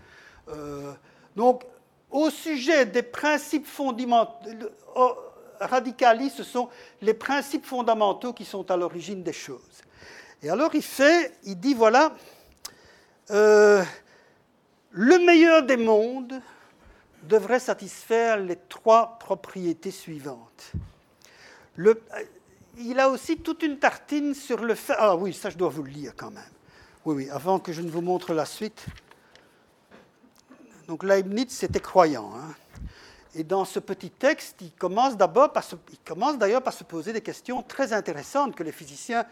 Speaker 5: euh, donc au sujet des principes fondamentaux, oh, radicali, ce sont les principes fondamentaux qui sont à l'origine des choses. Et alors il fait, il dit voilà, euh, le meilleur des mondes devrait satisfaire les trois propriétés suivantes. Le, il a aussi toute une tartine sur le fait. Ah oui, ça je dois vous le lire quand même. Oui, oui, avant que je ne vous montre la suite. Donc Leibniz c'était croyant. Hein. Et dans ce petit texte, il commence d'abord par il commence d'ailleurs par se poser des questions très intéressantes que les physiciens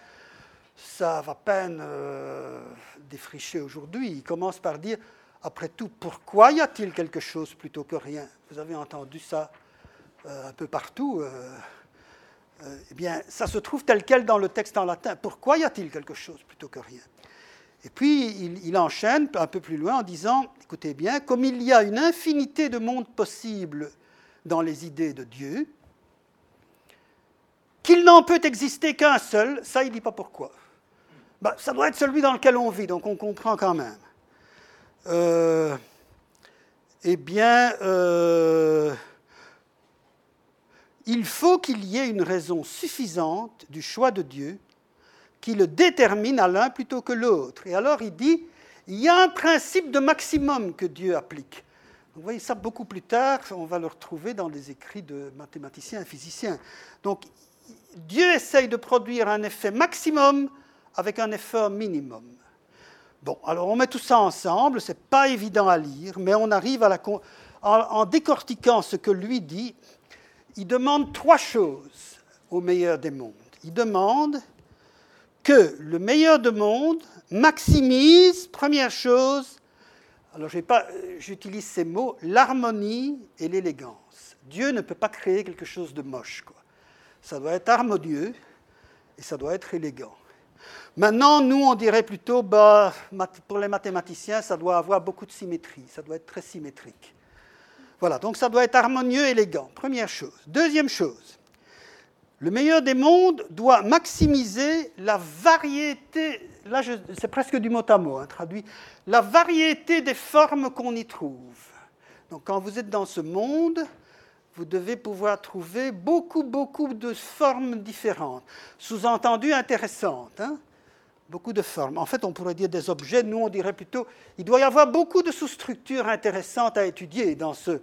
Speaker 5: savent à peine euh, défricher aujourd'hui. Il commence par dire, après tout, pourquoi y a-t-il quelque chose plutôt que rien? Vous avez entendu ça euh, un peu partout. Euh, eh bien, ça se trouve tel quel dans le texte en latin. Pourquoi y a-t-il quelque chose plutôt que rien? Et puis, il, enchaîne un peu plus loin en disant, écoutez bien, comme il y a une infinité de mondes possibles dans les idées de Dieu, qu'il n'en peut exister qu'un seul, ça, il ne dit pas pourquoi. Ben, ça doit être celui dans lequel on vit, donc on comprend quand même. Euh, eh bien, euh, il faut qu'il y ait une raison suffisante du choix de Dieu qui le détermine à l'un plutôt que l'autre. Et alors il dit, il y a un principe de maximum que Dieu applique. Vous voyez ça beaucoup plus tard, on va le retrouver dans des écrits de mathématiciens et physiciens. Donc Dieu essaye de produire un effet maximum avec un effort minimum. Bon, alors on met tout ça ensemble, c'est pas évident à lire, mais on arrive à la en décortiquant ce que lui dit, il demande trois choses au meilleur des mondes. Il demande que le meilleur des mondes maximise, première chose, alors j'utilise ces mots, l'harmonie et l'élégance. Dieu ne peut pas créer quelque chose de moche. Ça doit être harmonieux et ça doit être élégant. Maintenant, nous, on dirait plutôt, bah, pour les mathématiciens, ça doit avoir beaucoup de symétrie, ça doit être très symétrique. Voilà, donc ça doit être harmonieux, élégant, première chose. Deuxième chose, Le meilleur des mondes doit maximiser la variété, là c'est presque du mot à mot, hein, traduit, la variété des formes qu'on y trouve. Donc quand vous êtes dans ce monde, vous devez pouvoir trouver beaucoup, beaucoup de formes différentes, sous-entendu intéressantes. Hein. Beaucoup de formes. En fait, on pourrait dire des objets, nous on dirait plutôt, il doit y avoir beaucoup de sous-structures intéressantes à étudier dans ce,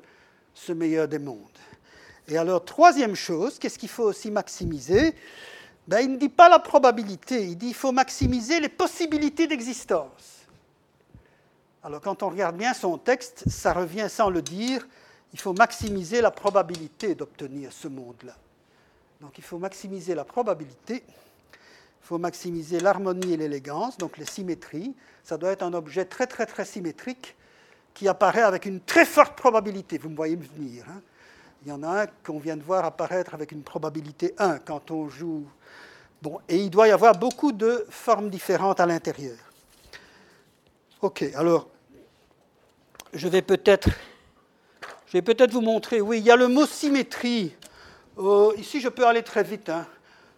Speaker 5: meilleur des mondes. Et alors, troisième chose, qu'est-ce qu'il faut aussi maximiser? Ben, Il ne dit pas la probabilité, il dit qu'il faut maximiser les possibilités d'existence. Alors, quand on regarde bien son texte, ça revient sans le dire, il faut maximiser la probabilité d'obtenir ce monde-là. Donc, il faut maximiser la probabilité, il faut maximiser l'harmonie et l'élégance, donc les symétries. Ça doit être un objet très, très, très symétrique qui apparaît avec une très forte probabilité. Vous me voyez venir. Hein il y en a un qu'on vient de voir apparaître avec une probabilité 1 quand on joue. Bon, et il doit y avoir beaucoup de formes différentes à l'intérieur. Ok, alors je vais peut-être peut-être vous montrer. Oui, il y a le mot symétrie. Euh, ici, je peux aller très vite. Hein.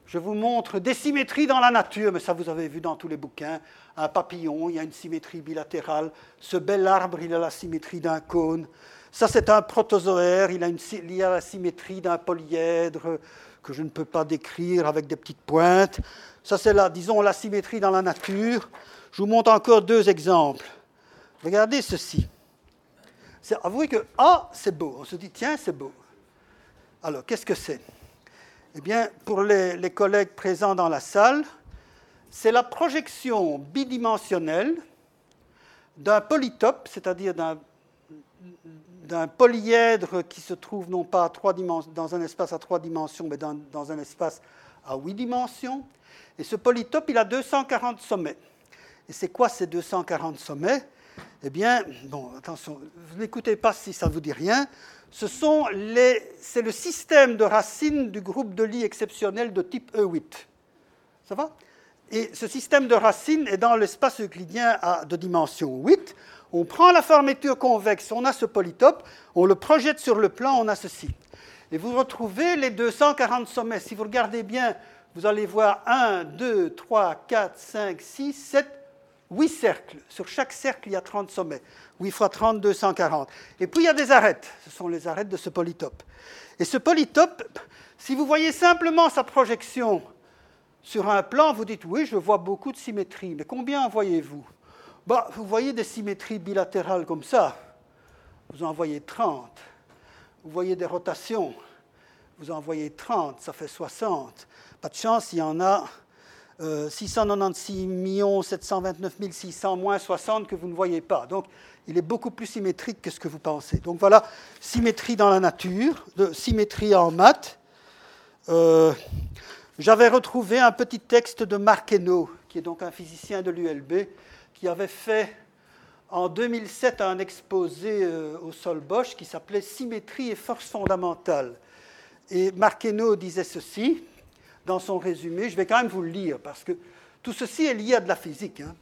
Speaker 5: Je vous montre des symétries dans la nature, mais ça vous avez vu dans tous les bouquins. Un papillon, il y a une symétrie bilatérale. Ce bel arbre, il a la symétrie d'un cône. Ça, c'est un protozoaire, il a, une, la symétrie d'un polyèdre que je ne peux pas décrire avec des petites pointes. Ça, c'est la, disons, la symétrie dans la nature. Je vous montre encore deux exemples. Regardez ceci. Avouez que, ah, c'est beau. On se dit, tiens, c'est beau. Alors, qu'est-ce que c'est? Eh bien, pour les, collègues présents dans la salle, c'est la projection bidimensionnelle d'un polytope, c'est-à-dire d'un d'un polyèdre qui se trouve non pas dans un espace à trois dimensions, mais dans, un espace à huit dimensions. Et ce polytope, il a 240 sommets. Et c'est quoi ces 240 sommets? Eh bien, bon, attention, vous n'écoutez pas si ça ne vous dit rien. Ce sont les, c'est le système de racines du groupe de Lie exceptionnel de type E8. Ça va? Et ce système de racines est dans l'espace euclidien de dimension 8 on prend la fermeture convexe, on a ce polytope, on le projette sur le plan, on a ceci. Et vous retrouvez les 240 sommets. Si vous regardez bien, vous allez voir 1, 2, 3, 4, 5, 6, 7, 8 cercles. Sur chaque cercle, il y a 30 sommets. 8 fois 30, 240. Et puis il y a des arêtes. Ce sont les arêtes de ce polytope. Et ce polytope, si vous voyez simplement sa projection sur un plan, vous dites oui, je vois beaucoup de symétrie. Mais combien en voyez-vous? Bah, vous voyez des symétries bilatérales comme ça, vous en voyez 30. Vous voyez des rotations, vous en voyez 30, ça fait 60. Pas de chance, il y en a 696 729 600 moins 60 que vous ne voyez pas. Donc, il est beaucoup plus symétrique que ce que vous pensez. Donc voilà, symétrie dans la nature, symétrie en maths. Euh, j'avais retrouvé un petit texte de Hainaut, qui est donc un physicien de l'ULB, qui avait fait en 2007 un exposé euh, au sol Bosch qui s'appelait Symétrie et force fondamentale. Et Marqueno disait ceci dans son résumé, je vais quand même vous le lire parce que tout ceci est lié à de la physique. Hein.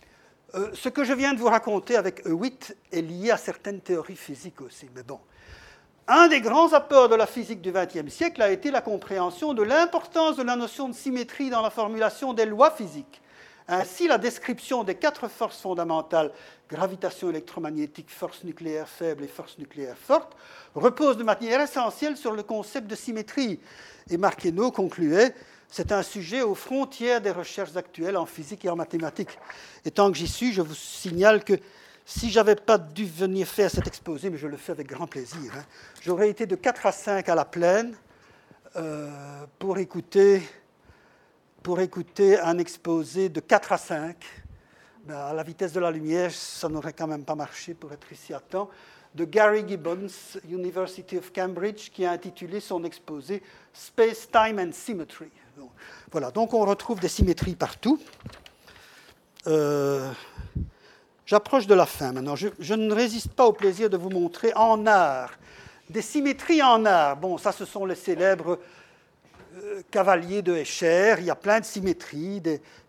Speaker 5: Euh, ce que je viens de vous raconter avec E8 est lié à certaines théories physiques aussi, mais bon. Un des grands apports de la physique du XXe siècle a été la compréhension de l'importance de la notion de symétrie dans la formulation des lois physiques. Ainsi, la description des quatre forces fondamentales, gravitation électromagnétique, force nucléaire faible et force nucléaire forte, repose de manière essentielle sur le concept de symétrie. Et Marqueno concluait c'est un sujet aux frontières des recherches actuelles en physique et en mathématiques. Et tant que j'y suis, je vous signale que si je n'avais pas dû venir faire cet exposé, mais je le fais avec grand plaisir, hein, j'aurais été de 4 à 5 à la plaine euh, pour écouter pour écouter un exposé de 4 à 5. Ben, à la vitesse de la lumière, ça n'aurait quand même pas marché pour être ici à temps. De Gary Gibbons, University of Cambridge, qui a intitulé son exposé Space, Time and Symmetry. voilà, donc on retrouve des symétries partout. Euh, j'approche de la fin maintenant. Je, je, ne résiste pas au plaisir de vous montrer en art des symétries en art. Bon, ça, ce sont les célèbres cavalier de Escher, il y a plein de symétries,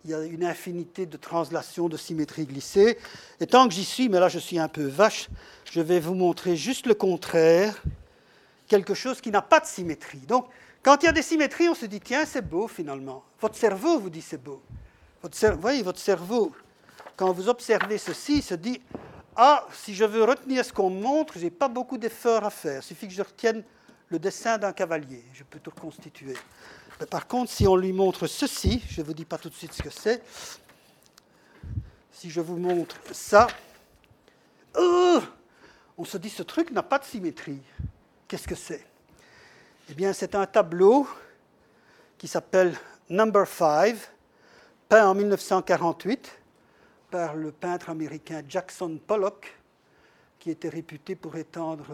Speaker 5: il y a une infinité de translations de symétries glissées. Et tant que j'y suis, mais là je suis un peu vache, je vais vous montrer juste le contraire, quelque chose qui n'a pas de symétrie. Donc, Quand il y a des symétries, on se dit, tiens, c'est beau finalement. Votre cerveau vous dit c'est beau. Votre vous voyez, votre cerveau, quand vous observez ceci, se dit, ah, si je veux retenir ce qu'on montre, je n'ai pas beaucoup d'efforts à faire. Il suffit que je retienne le dessin d'un cavalier. Je peux tout reconstituer. Par contre, si on lui montre ceci, je ne vous dis pas tout de suite ce que c'est, si je vous montre ça, oh, on se dit ce truc n'a pas de symétrie. Qu'est-ce que c'est? Eh bien, c'est un tableau qui s'appelle Number 5, peint en 1948 par le peintre américain Jackson Pollock, qui était réputé pour étendre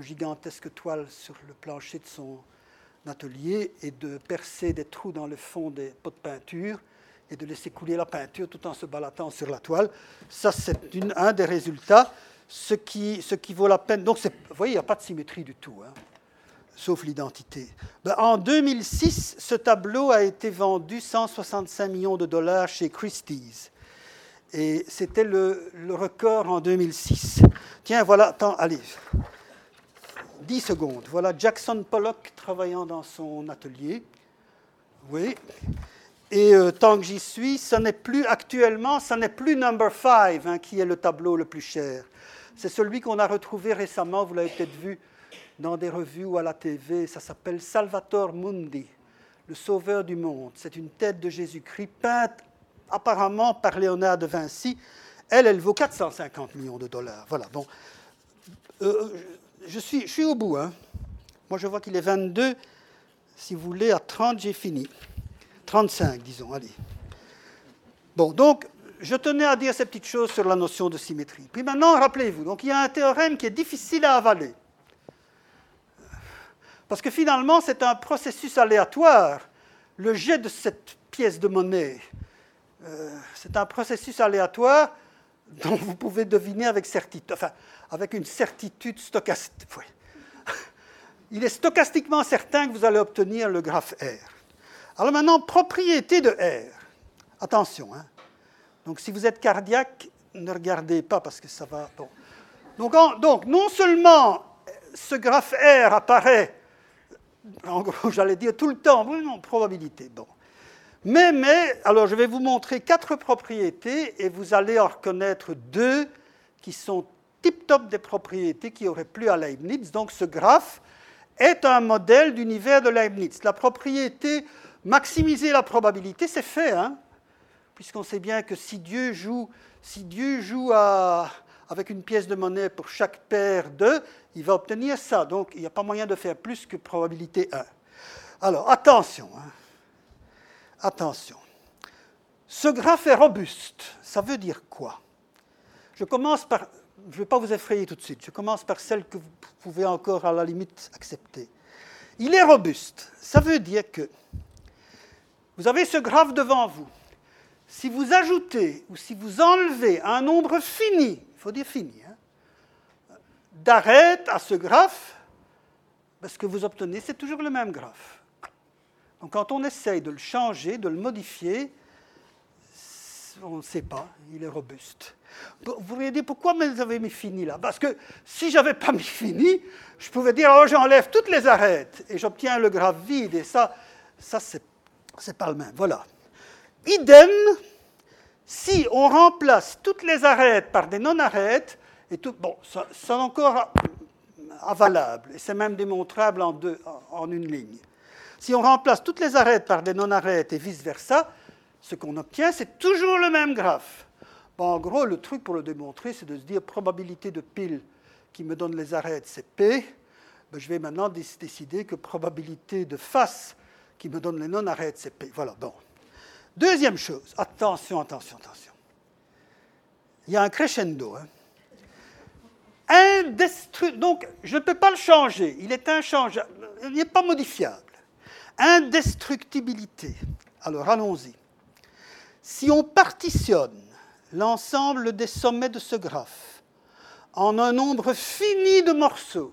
Speaker 5: de gigantesques toiles sur le plancher de son atelier et de percer des trous dans le fond des pots de peinture et de laisser couler la peinture tout en se balattant sur la toile. Ça, c'est un des résultats, ce qui, ce qui vaut la peine. Donc, vous voyez, il n'y a pas de symétrie du tout, hein, sauf l'identité. Ben, en 2006, ce tableau a été vendu 165 millions de dollars chez Christie's. Et c'était le, le, record en 2006. Tiens, voilà, attends, allez, 10 secondes. Voilà Jackson Pollock travaillant dans son atelier. Oui. Et euh, tant que j'y suis, ça n'est plus actuellement, ça n'est plus Number 5 hein, qui est le tableau le plus cher. C'est celui qu'on a retrouvé récemment, vous l'avez peut-être vu dans des revues ou à la TV, ça s'appelle Salvator Mundi, le sauveur du monde. C'est une tête de Jésus-Christ peinte apparemment par Léonard de Vinci. Elle, elle vaut 450 millions de dollars. Voilà, bon. Je, suis, au bout. Hein. Moi, je vois qu'il est 22. Si vous voulez, à 30, j'ai fini. 35, disons, allez. Bon, donc, je tenais à dire ces petites choses sur la notion de symétrie. Puis maintenant, rappelez-vous, donc il y a un théorème qui est difficile à avaler. Parce que finalement, c'est un processus aléatoire. Le jet de cette pièce de monnaie, euh, c'est un processus aléatoire dont vous pouvez deviner avec certitude, avec une certitude stochastique. Il est stochastiquement certain que vous allez obtenir le graphe R. Alors maintenant, propriété de R. Attention, hein. Donc si vous êtes cardiaque, ne regardez pas parce que ça va. Donc, non seulement ce graphe R apparaît, en gros, j'allais dire tout le temps, oui, probabilité. Bon. Mais, mais, alors je vais vous montrer quatre propriétés et vous allez en reconnaître deux qui sont tip-top des propriétés qui auraient plu à Leibniz. Donc ce graphe est un modèle d'univers de Leibniz. La propriété Maximiser la probabilité, c'est fait, hein, puisqu'on sait bien que si Dieu joue, avec une pièce de monnaie pour chaque paire de, il va obtenir ça. Donc il n'y a pas moyen de faire plus que probabilité 1. Alors attention, hein. attention. Ce graphe est robuste. Ça veut dire quoi? Je commence par, je ne vais pas vous effrayer tout de suite, je commence par celle que vous pouvez encore à la limite accepter. Il est robuste. Ça veut dire que vous avez ce graphe devant vous. Si vous ajoutez ou si vous enlevez un nombre fini, il faut dire fini, hein, d'arêtes à ce graphe, ce que vous obtenez, c'est toujours le même graphe. Donc quand on essaye de le changer, de le modifier, on ne sait pas, il est robuste. Vous pourriez dire pourquoi vous avez mis fini là? Parce que si je n'avais pas mis fini, je pouvais dire oh, j'enlève toutes les arêtes et j'obtiens le graphe vide. Et ça, ça c'est pas le même. Voilà. Idem, si on remplace toutes les arêtes par des non-arêtes, et tout, bon, c'est encore avalable, et c'est même démontrable en, deux, en une ligne. Si on remplace toutes les arêtes par des non-arêtes et vice-versa, ce qu'on obtient, c'est toujours le même graphe. En gros, le truc pour le démontrer, c'est de se dire probabilité de pile qui me donne les arêtes, c'est P. Ben, je vais maintenant décider que probabilité de face qui me donne les non-arrêts de CP. Voilà, bon. Deuxième chose, attention, attention, attention. Il y a un crescendo. Hein. Donc, je ne peux pas le changer. Il est inchangeable. Il n'est pas modifiable. Indestructibilité. Alors, allons-y. Si on partitionne l'ensemble des sommets de ce graphe en un nombre fini de morceaux,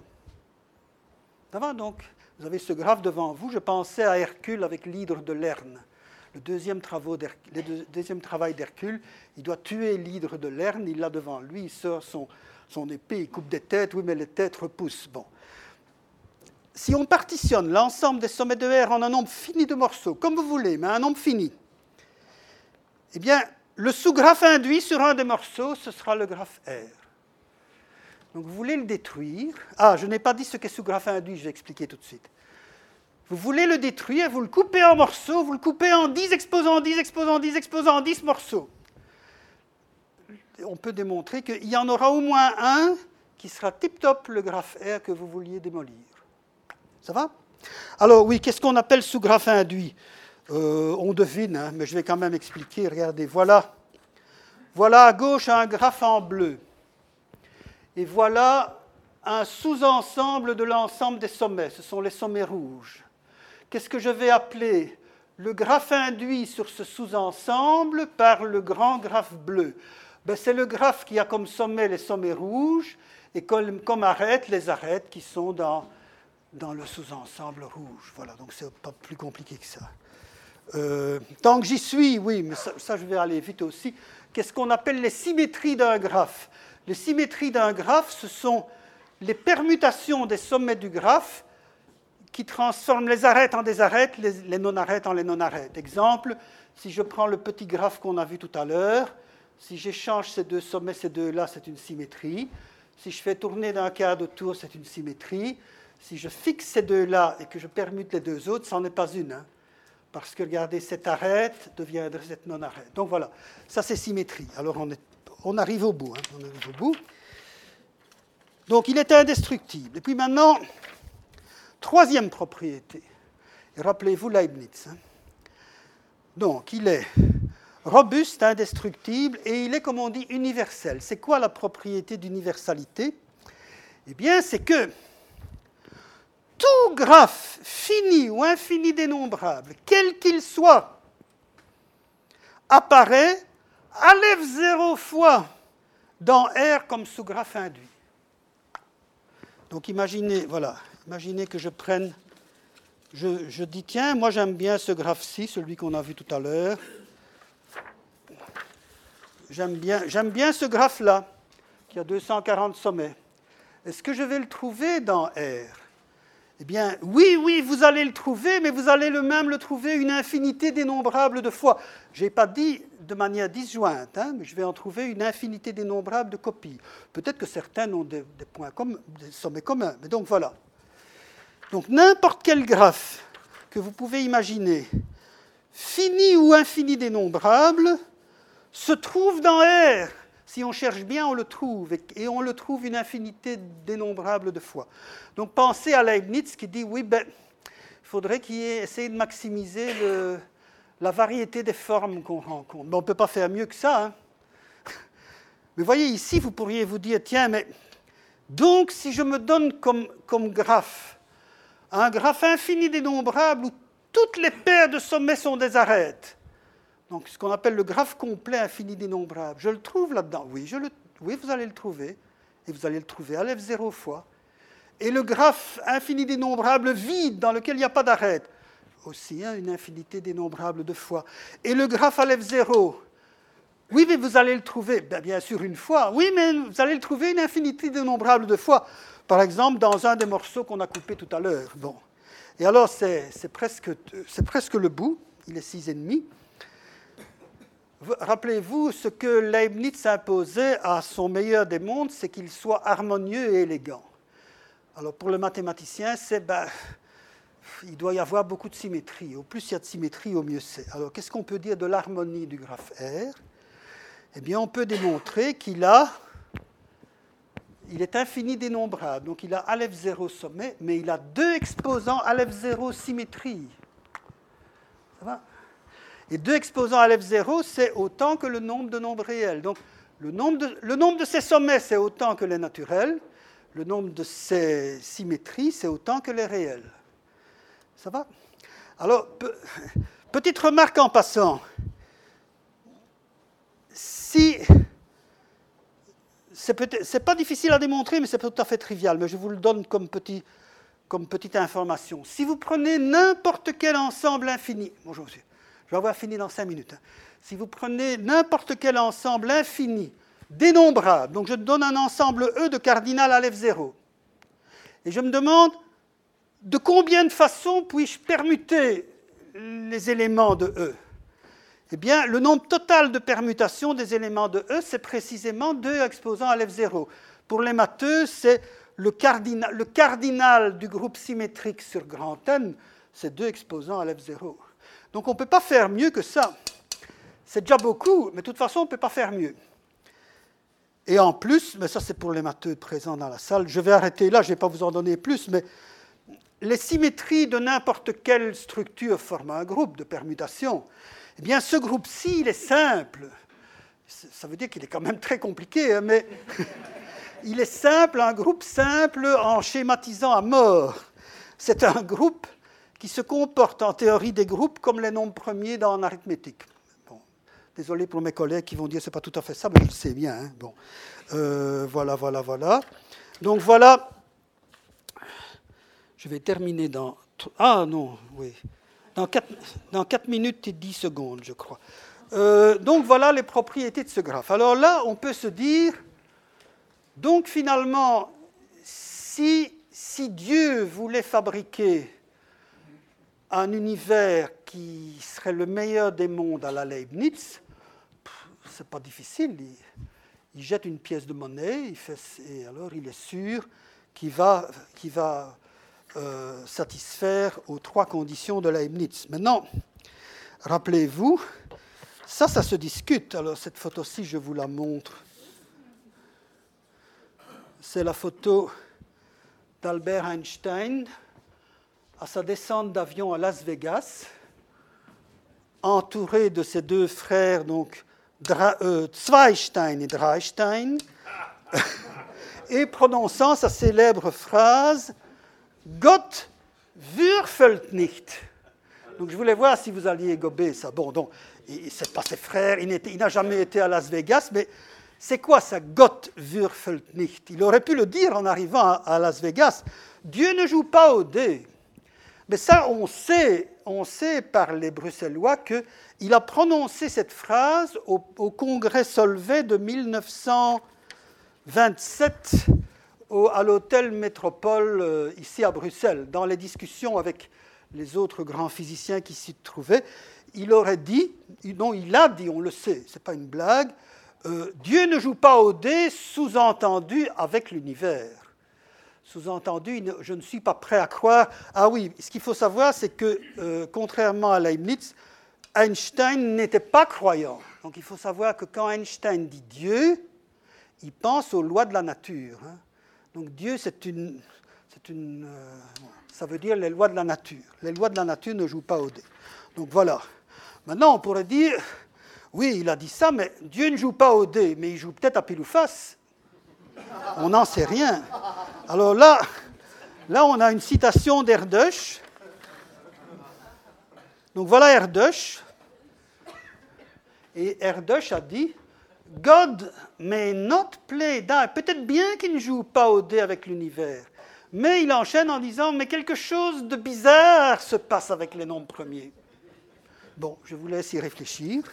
Speaker 5: ça donc vous avez ce graphe devant vous. Je pensais à Hercule avec l'hydre de Lerne. Le deuxième, travail d'Hercule, il doit tuer l'hydre de Lerne, il l'a devant lui, il sort son, épée, il coupe des têtes, oui, mais les têtes repoussent. Bon. si on partitionne l'ensemble des sommets de R en un nombre fini de morceaux, comme vous voulez, mais un nombre fini, eh bien, le sous-graphe induit sur un des morceaux, ce sera le graphe R. Donc vous voulez le détruire. Ah, je n'ai pas dit ce qu'est sous-graphe induit, je vais expliquer tout de suite. Vous voulez le détruire, vous le coupez en morceaux, vous le coupez en 10 exposants, 10 exposants, 10 exposants, 10 morceaux. On peut démontrer qu'il y en aura au moins un qui sera tip-top le graphe R que vous vouliez démolir. Ça va? Alors oui, qu'est-ce qu'on appelle sous-graphe induit? Euh, On devine, hein, mais je vais quand même expliquer. Regardez, voilà. Voilà à gauche un graphe en bleu. Et voilà un sous-ensemble de l'ensemble des sommets. Ce sont les sommets rouges. Qu'est-ce que je vais appeler le graphe induit sur ce sous-ensemble par le grand graphe bleu? Ben, C'est le graphe qui a comme sommet les sommets rouges et comme, comme arête les arêtes qui sont dans, dans le sous-ensemble rouge. Voilà, donc c'est pas plus compliqué que ça. Euh, tant que j'y suis, oui, mais ça, je vais aller vite aussi. Qu'est-ce qu'on appelle les symétries d'un graphe? Les symétries d'un graphe, ce sont les permutations des sommets du graphe qui transforment les arêtes en des arêtes, les, non-arêtes en les non-arêtes. Exemple, si je prends le petit graphe qu'on a vu tout à l'heure, si j'échange ces deux sommets, ces deux-là, c'est une symétrie. Si je fais tourner d'un quart autour, c'est une symétrie. Si je fixe ces deux-là et que je permute les deux autres, ça n'en est pas une. Hein. Parce que, regardez, cette arête deviendrait cette non-arête. Donc voilà, ça c'est symétrie. Alors on, est, on, arrive au bout. Hein. arrive au bout. Donc il est indestructible. Et puis maintenant, troisième propriété. Rappelez-vous Leibniz. Hein. Donc il est robuste, indestructible, et il est, comme on dit, universel. C'est quoi la propriété d'universalité? Eh bien, c'est que tout graphe fini ou infini dénombrable, quel qu'il soit, apparaît à l'F 0 fois dans R comme sous-graphe induit. Donc imaginez, voilà, imaginez que je prenne, je, je dis tiens, moi j'aime bien ce graphe-ci, celui qu'on a vu tout à l'heure. J'aime bien, j'aime bien ce graphe-là, qui a 240 sommets. Est-ce que je vais le trouver dans R? Eh bien, oui, oui, vous allez le trouver, mais vous allez le même le trouver une infinité dénombrable de fois. Je n'ai pas dit de manière disjointe, hein, mais je vais en trouver une infinité dénombrable de copies. Peut-être que certains ont des, points comme des sommets communs, mais donc voilà. Donc n'importe quel graphe que vous pouvez imaginer, fini ou infini dénombrable, se trouve dans R. Si on cherche bien, on le trouve, et on le trouve une infinité dénombrable de fois. Donc pensez à Leibniz qui dit, oui, ben, il faudrait qu'il essaye de maximiser la variété des formes qu'on rencontre. Mais on ne peut pas faire mieux que ça. Hein. Mais voyez, ici, vous pourriez vous dire, tiens, mais donc si je me donne comme graphe un graphe infini dénombrable où toutes les paires de sommets sont des arêtes, donc ce qu'on appelle le graphe complet infini dénombrable. Je le trouve là-dedans. Oui, je le, oui, vous allez le trouver. Et vous allez le trouver à l'F zéro fois. Et le graphe infini dénombrable vide dans lequel il n'y a pas d'arrêt. Aussi, hein, une infinité dénombrable de fois. Et le graphe à l'F 0 Oui, mais vous allez le trouver, ben, bien sûr, une fois. Oui, mais vous allez le trouver une infinité dénombrable de fois. Par exemple, dans un des morceaux qu'on a coupé tout à l'heure. Bon. Et alors, c'est presque, presque le bout. Il est 6,5. Rappelez-vous, ce que Leibniz imposait à son meilleur des mondes, c'est qu'il soit harmonieux et élégant. Alors pour le mathématicien, c'est ben, il doit y avoir beaucoup de symétrie. Au plus il y a de symétrie, au mieux c'est. Alors qu'est-ce qu'on peut dire de l'harmonie du graphe R? Eh bien, on peut démontrer qu'il a, il est infini dénombrable. Donc il a Aleph 0 sommet, mais il a deux exposants Aleph 0 symétrie. Ça va? Et deux exposants à F0, c'est autant que le nombre de nombres réels. Donc, le nombre de, le ces sommets, c'est autant que les naturels. Le nombre de ces symétries, c'est autant que les réels. Ça va? Alors, petite remarque en passant. Si. C'est pas difficile à démontrer, mais c'est tout à fait trivial, mais je vous le donne comme, comme petite information. Si vous prenez n'importe quel ensemble infini, bonjour monsieur, je vais avoir fini dans cinq minutes. Hein. Si vous prenez n'importe quel ensemble infini, dénombrable, donc je donne un ensemble E de cardinal à F0, et je me demande De combien de façons puis-je permuter les éléments de E Eh bien, le nombre total de permutations des éléments de E, c'est précisément 2 exposants à F0. Pour les matheux, c'est le cardinal, du groupe symétrique sur grand N, c'est 2 exposants à F0. Donc on ne peut pas faire mieux que ça. C'est déjà beaucoup, mais de toute façon, on ne peut pas faire mieux. Et en plus, mais ça c'est pour les matheux présents dans la salle, je vais arrêter là, je ne vais pas vous en donner plus, mais les symétries de n'importe quelle structure forment un groupe de permutation. Eh bien, ce groupe-ci, il est simple. Ça veut dire qu'il est quand même très compliqué, hein, mais il est simple, un groupe simple en schématisant à mort. C'est un groupe qui se comporte en théorie des groupes comme les nombres premiers dans l'arithmétique. Désolé pour mes collègues qui vont dire que ce n'est pas tout à fait ça, mais je le sais bien. Hein. Bon. Euh, voilà, voilà, voilà. Donc voilà. Je vais terminer dans. Ah non, oui. Dans 4, dans 4 minutes et 10 secondes, je crois. Euh, donc voilà les propriétés de ce graphe. Alors là, on peut se dire, donc finalement, si, si Dieu voulait fabriquer un univers qui serait le meilleur des mondes à la Leibniz, c'est pas difficile. Il, jette une pièce de monnaie, et alors il est sûr qu'il va, va euh, satisfaire aux trois conditions de Leibniz. Maintenant, rappelez-vous, ça, ça se discute. Alors cette photo-ci, je vous la montre. C'est la photo d'Albert Einstein à sa descente d'avion à Las Vegas, entouré de ses deux frères, donc euh, Zweistein et Dreistein, et prononçant sa célèbre phrase Gott würfelt nicht. Donc je voulais voir si vous alliez gober ça. Bon, donc, c'est pas ses frères, il n'a jamais été à Las Vegas, mais c'est quoi ça, Gott würfelt nicht? Il aurait pu le dire en arrivant à Las Vegas. Dieu ne joue pas au dé. Mais ça, on sait, par les Bruxellois qu'il a prononcé cette phrase au, congrès Solvay de 1927 à l'hôtel Métropole euh, ici à Bruxelles. Dans les discussions avec les autres grands physiciens qui s'y trouvaient, il aurait dit, non, il a dit, on le sait, ce n'est pas une blague, euh, Dieu ne joue pas au dé, sous-entendu avec l'univers. Sous-entendu, je ne suis pas prêt à croire. Ah oui, ce qu'il faut savoir, c'est que, euh, contrairement à Leibniz, Einstein n'était pas croyant. Donc il faut savoir que quand Einstein dit Dieu, il pense aux lois de la nature. Hein. Donc Dieu, c'est une. une euh, ça veut dire les lois de la nature. Les lois de la nature ne jouent pas au dé. Donc voilà. Maintenant, on pourrait dire oui, il a dit ça, mais Dieu ne joue pas au dé, mais il joue peut-être à pile ou face. On n'en sait rien. Alors là, là, on a une citation d'Erdős. Donc voilà Erdős. Et Erdős a dit God may not play die. Peut-être bien qu'il ne joue pas au dé avec l'univers. Mais il enchaîne en disant Mais quelque chose de bizarre se passe avec les nombres premiers. Bon, je vous laisse y réfléchir.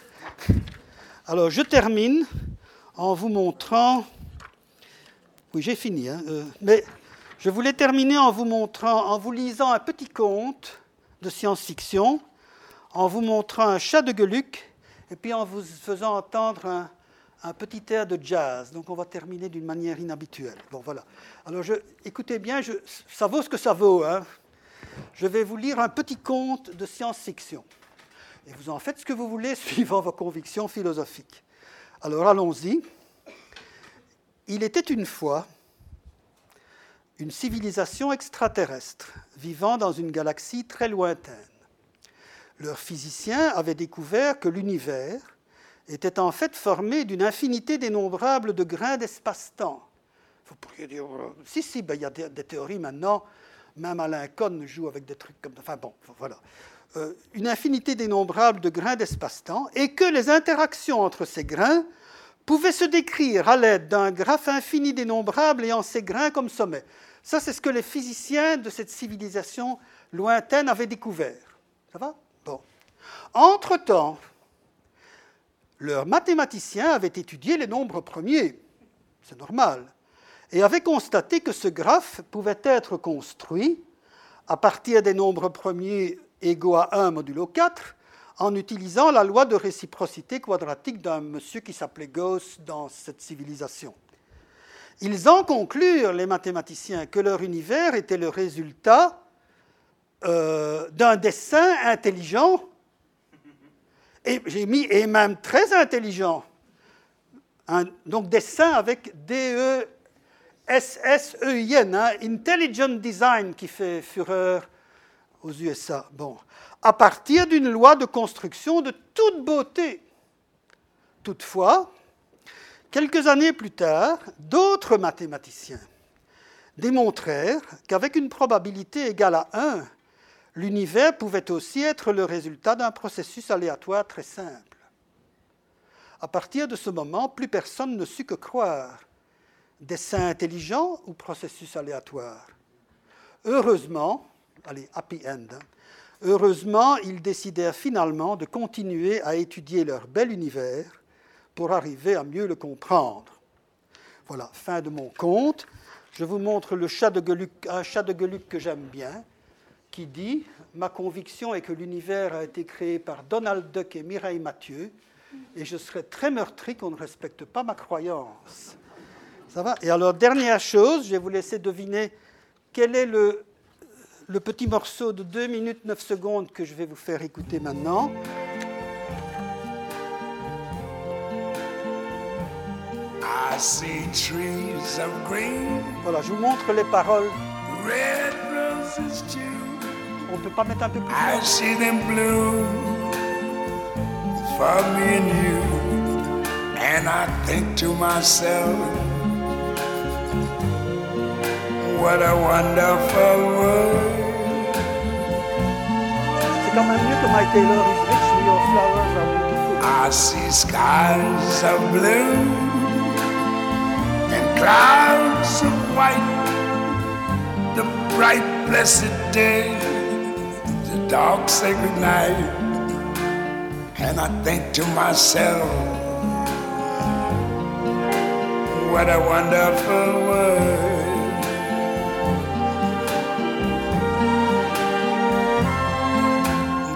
Speaker 5: Alors, je termine en vous montrant oui, j'ai fini. Hein, euh, mais je voulais terminer en vous montrant, en vous lisant un petit conte de science-fiction, en vous montrant un chat de Geluc, et puis en vous faisant entendre un, petit air de jazz. Donc on va terminer d'une manière inhabituelle. Bon, voilà. Alors écoutez bien, ça vaut ce que ça vaut. Hein. Je vais vous lire un petit conte de science-fiction. Et vous en faites ce que vous voulez suivant vos convictions philosophiques. Alors allons-y. Il était une fois une civilisation extraterrestre vivant dans une galaxie très lointaine. Leurs physiciens avaient découvert que l'univers était en fait formé d'une infinité dénombrable de grains d'espace-temps. Vous pourriez dire, euh, si, si, ben, il y a des, théories maintenant, même Alain Cohn joue avec des trucs comme ça. Enfin bon, voilà. Euh, une infinité dénombrable de grains d'espace-temps, et que les interactions entre ces grains pouvait se décrire à l'aide d'un graphe infini dénombrable ayant ses grains comme sommet. Ça, c'est ce que les physiciens de cette civilisation lointaine avaient découvert. Ça va? Bon. Entre-temps, leurs mathématiciens avaient étudié les nombres premiers, c'est normal, et avaient constaté que ce graphe pouvait être construit à partir des nombres premiers égaux à 1 modulo 4 en utilisant la loi de réciprocité quadratique d'un monsieur qui s'appelait Gauss dans cette civilisation. Ils en conclurent, les mathématiciens, que leur univers était le résultat euh, d'un dessin intelligent, et même très intelligent. donc dessin avec D-E-S-S-E-I-N, hein, Intelligent Design qui fait fureur aux USA. Bon, à partir d'une loi de construction de toute beauté. Toutefois, quelques années plus tard, d'autres mathématiciens démontrèrent qu'avec une probabilité égale à 1, l'univers pouvait aussi être le résultat d'un processus aléatoire très simple. À partir de ce moment, plus personne ne sut que croire. Dessin intelligent ou processus aléatoire? Heureusement, allez, happy end, hein, heureusement, ils décidèrent finalement de continuer à étudier leur bel univers pour arriver à mieux le comprendre. Voilà, fin de mon conte. Je vous montre le chat de un chat de Geluc que j'aime bien, qui dit Ma conviction est que l'univers a été créé par Donald Duck et Mireille Mathieu, et je serais très meurtri qu'on ne respecte pas ma croyance. Ça va? Et alors, dernière chose, je vais vous laisser deviner quel est le, le petit morceau de 2 minutes 9 secondes que je vais vous faire écouter maintenant. I see trees of green, voilà, je vous montre les paroles. Red roses too. On peut pas mettre un peu plus I see them blue for me and you. And I think to myself, what a wonderful world. C'est quand même mieux que My Taylor is rich, your flowers are beautiful. I see skies of blue and clouds of white. The bright, blessed day the dark sacred night, and I think to myself, what a wonderful world.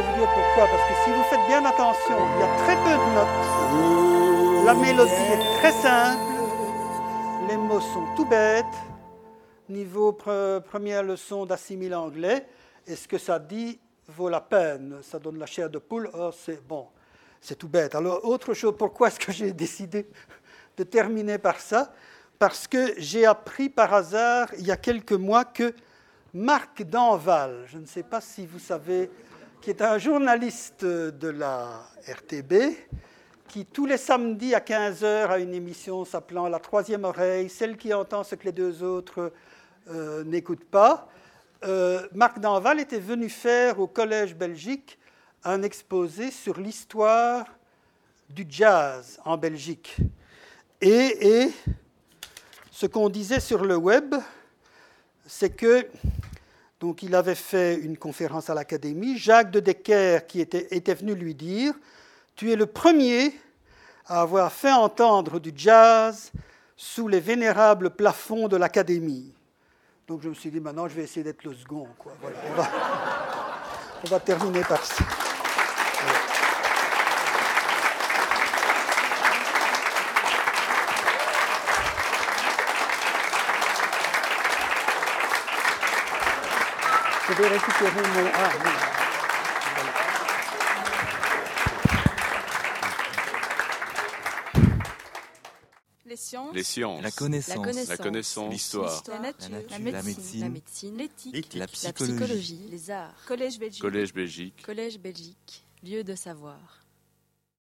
Speaker 5: vais vous dire pourquoi, parce que si vous faites bien attention, il y a très peu de notes. La mélodie est très simple, les mots sont tout bêtes niveau première leçon d'assimile anglais, et ce que ça dit vaut la peine. Ça donne la chair de poule. Oh, c'est bon, c'est tout bête. Alors, autre chose, pourquoi est-ce que j'ai décidé de terminer par ça? Parce que j'ai appris par hasard, il y a quelques mois, que Marc Danval, je ne sais pas si vous savez, qui est un journaliste de la RTB, qui tous les samedis à 15h a une émission s'appelant La troisième oreille, celle qui entend ce que les deux autres euh, n'écoute pas. Euh, Marc Danval était venu faire au Collège Belgique un exposé sur l'histoire du jazz en Belgique. Et, ce qu'on disait sur le web, c'est que donc il avait fait une conférence à l'Académie. Jacques de Decker, qui était, était, venu lui dire Tu es le premier à avoir fait entendre du jazz sous les vénérables plafonds de l'Académie. Donc je me suis dit, maintenant je vais essayer d'être le second. On, va, terminer par ça. Vais récupérer mon. Ah, oui.
Speaker 4: Les sciences.
Speaker 2: Les sciences.
Speaker 1: La connaissance.
Speaker 4: La connaissance.
Speaker 2: L'histoire.
Speaker 4: La nature.
Speaker 1: La nature, La
Speaker 4: médecine.
Speaker 1: médecine,
Speaker 4: La médecine. L'éthique.
Speaker 1: La
Speaker 4: La
Speaker 1: psychologie.
Speaker 4: psychologie. Les arts. Collège Belgique.
Speaker 2: Collège Belgique.
Speaker 4: Collège Belgique. Lieu de savoir.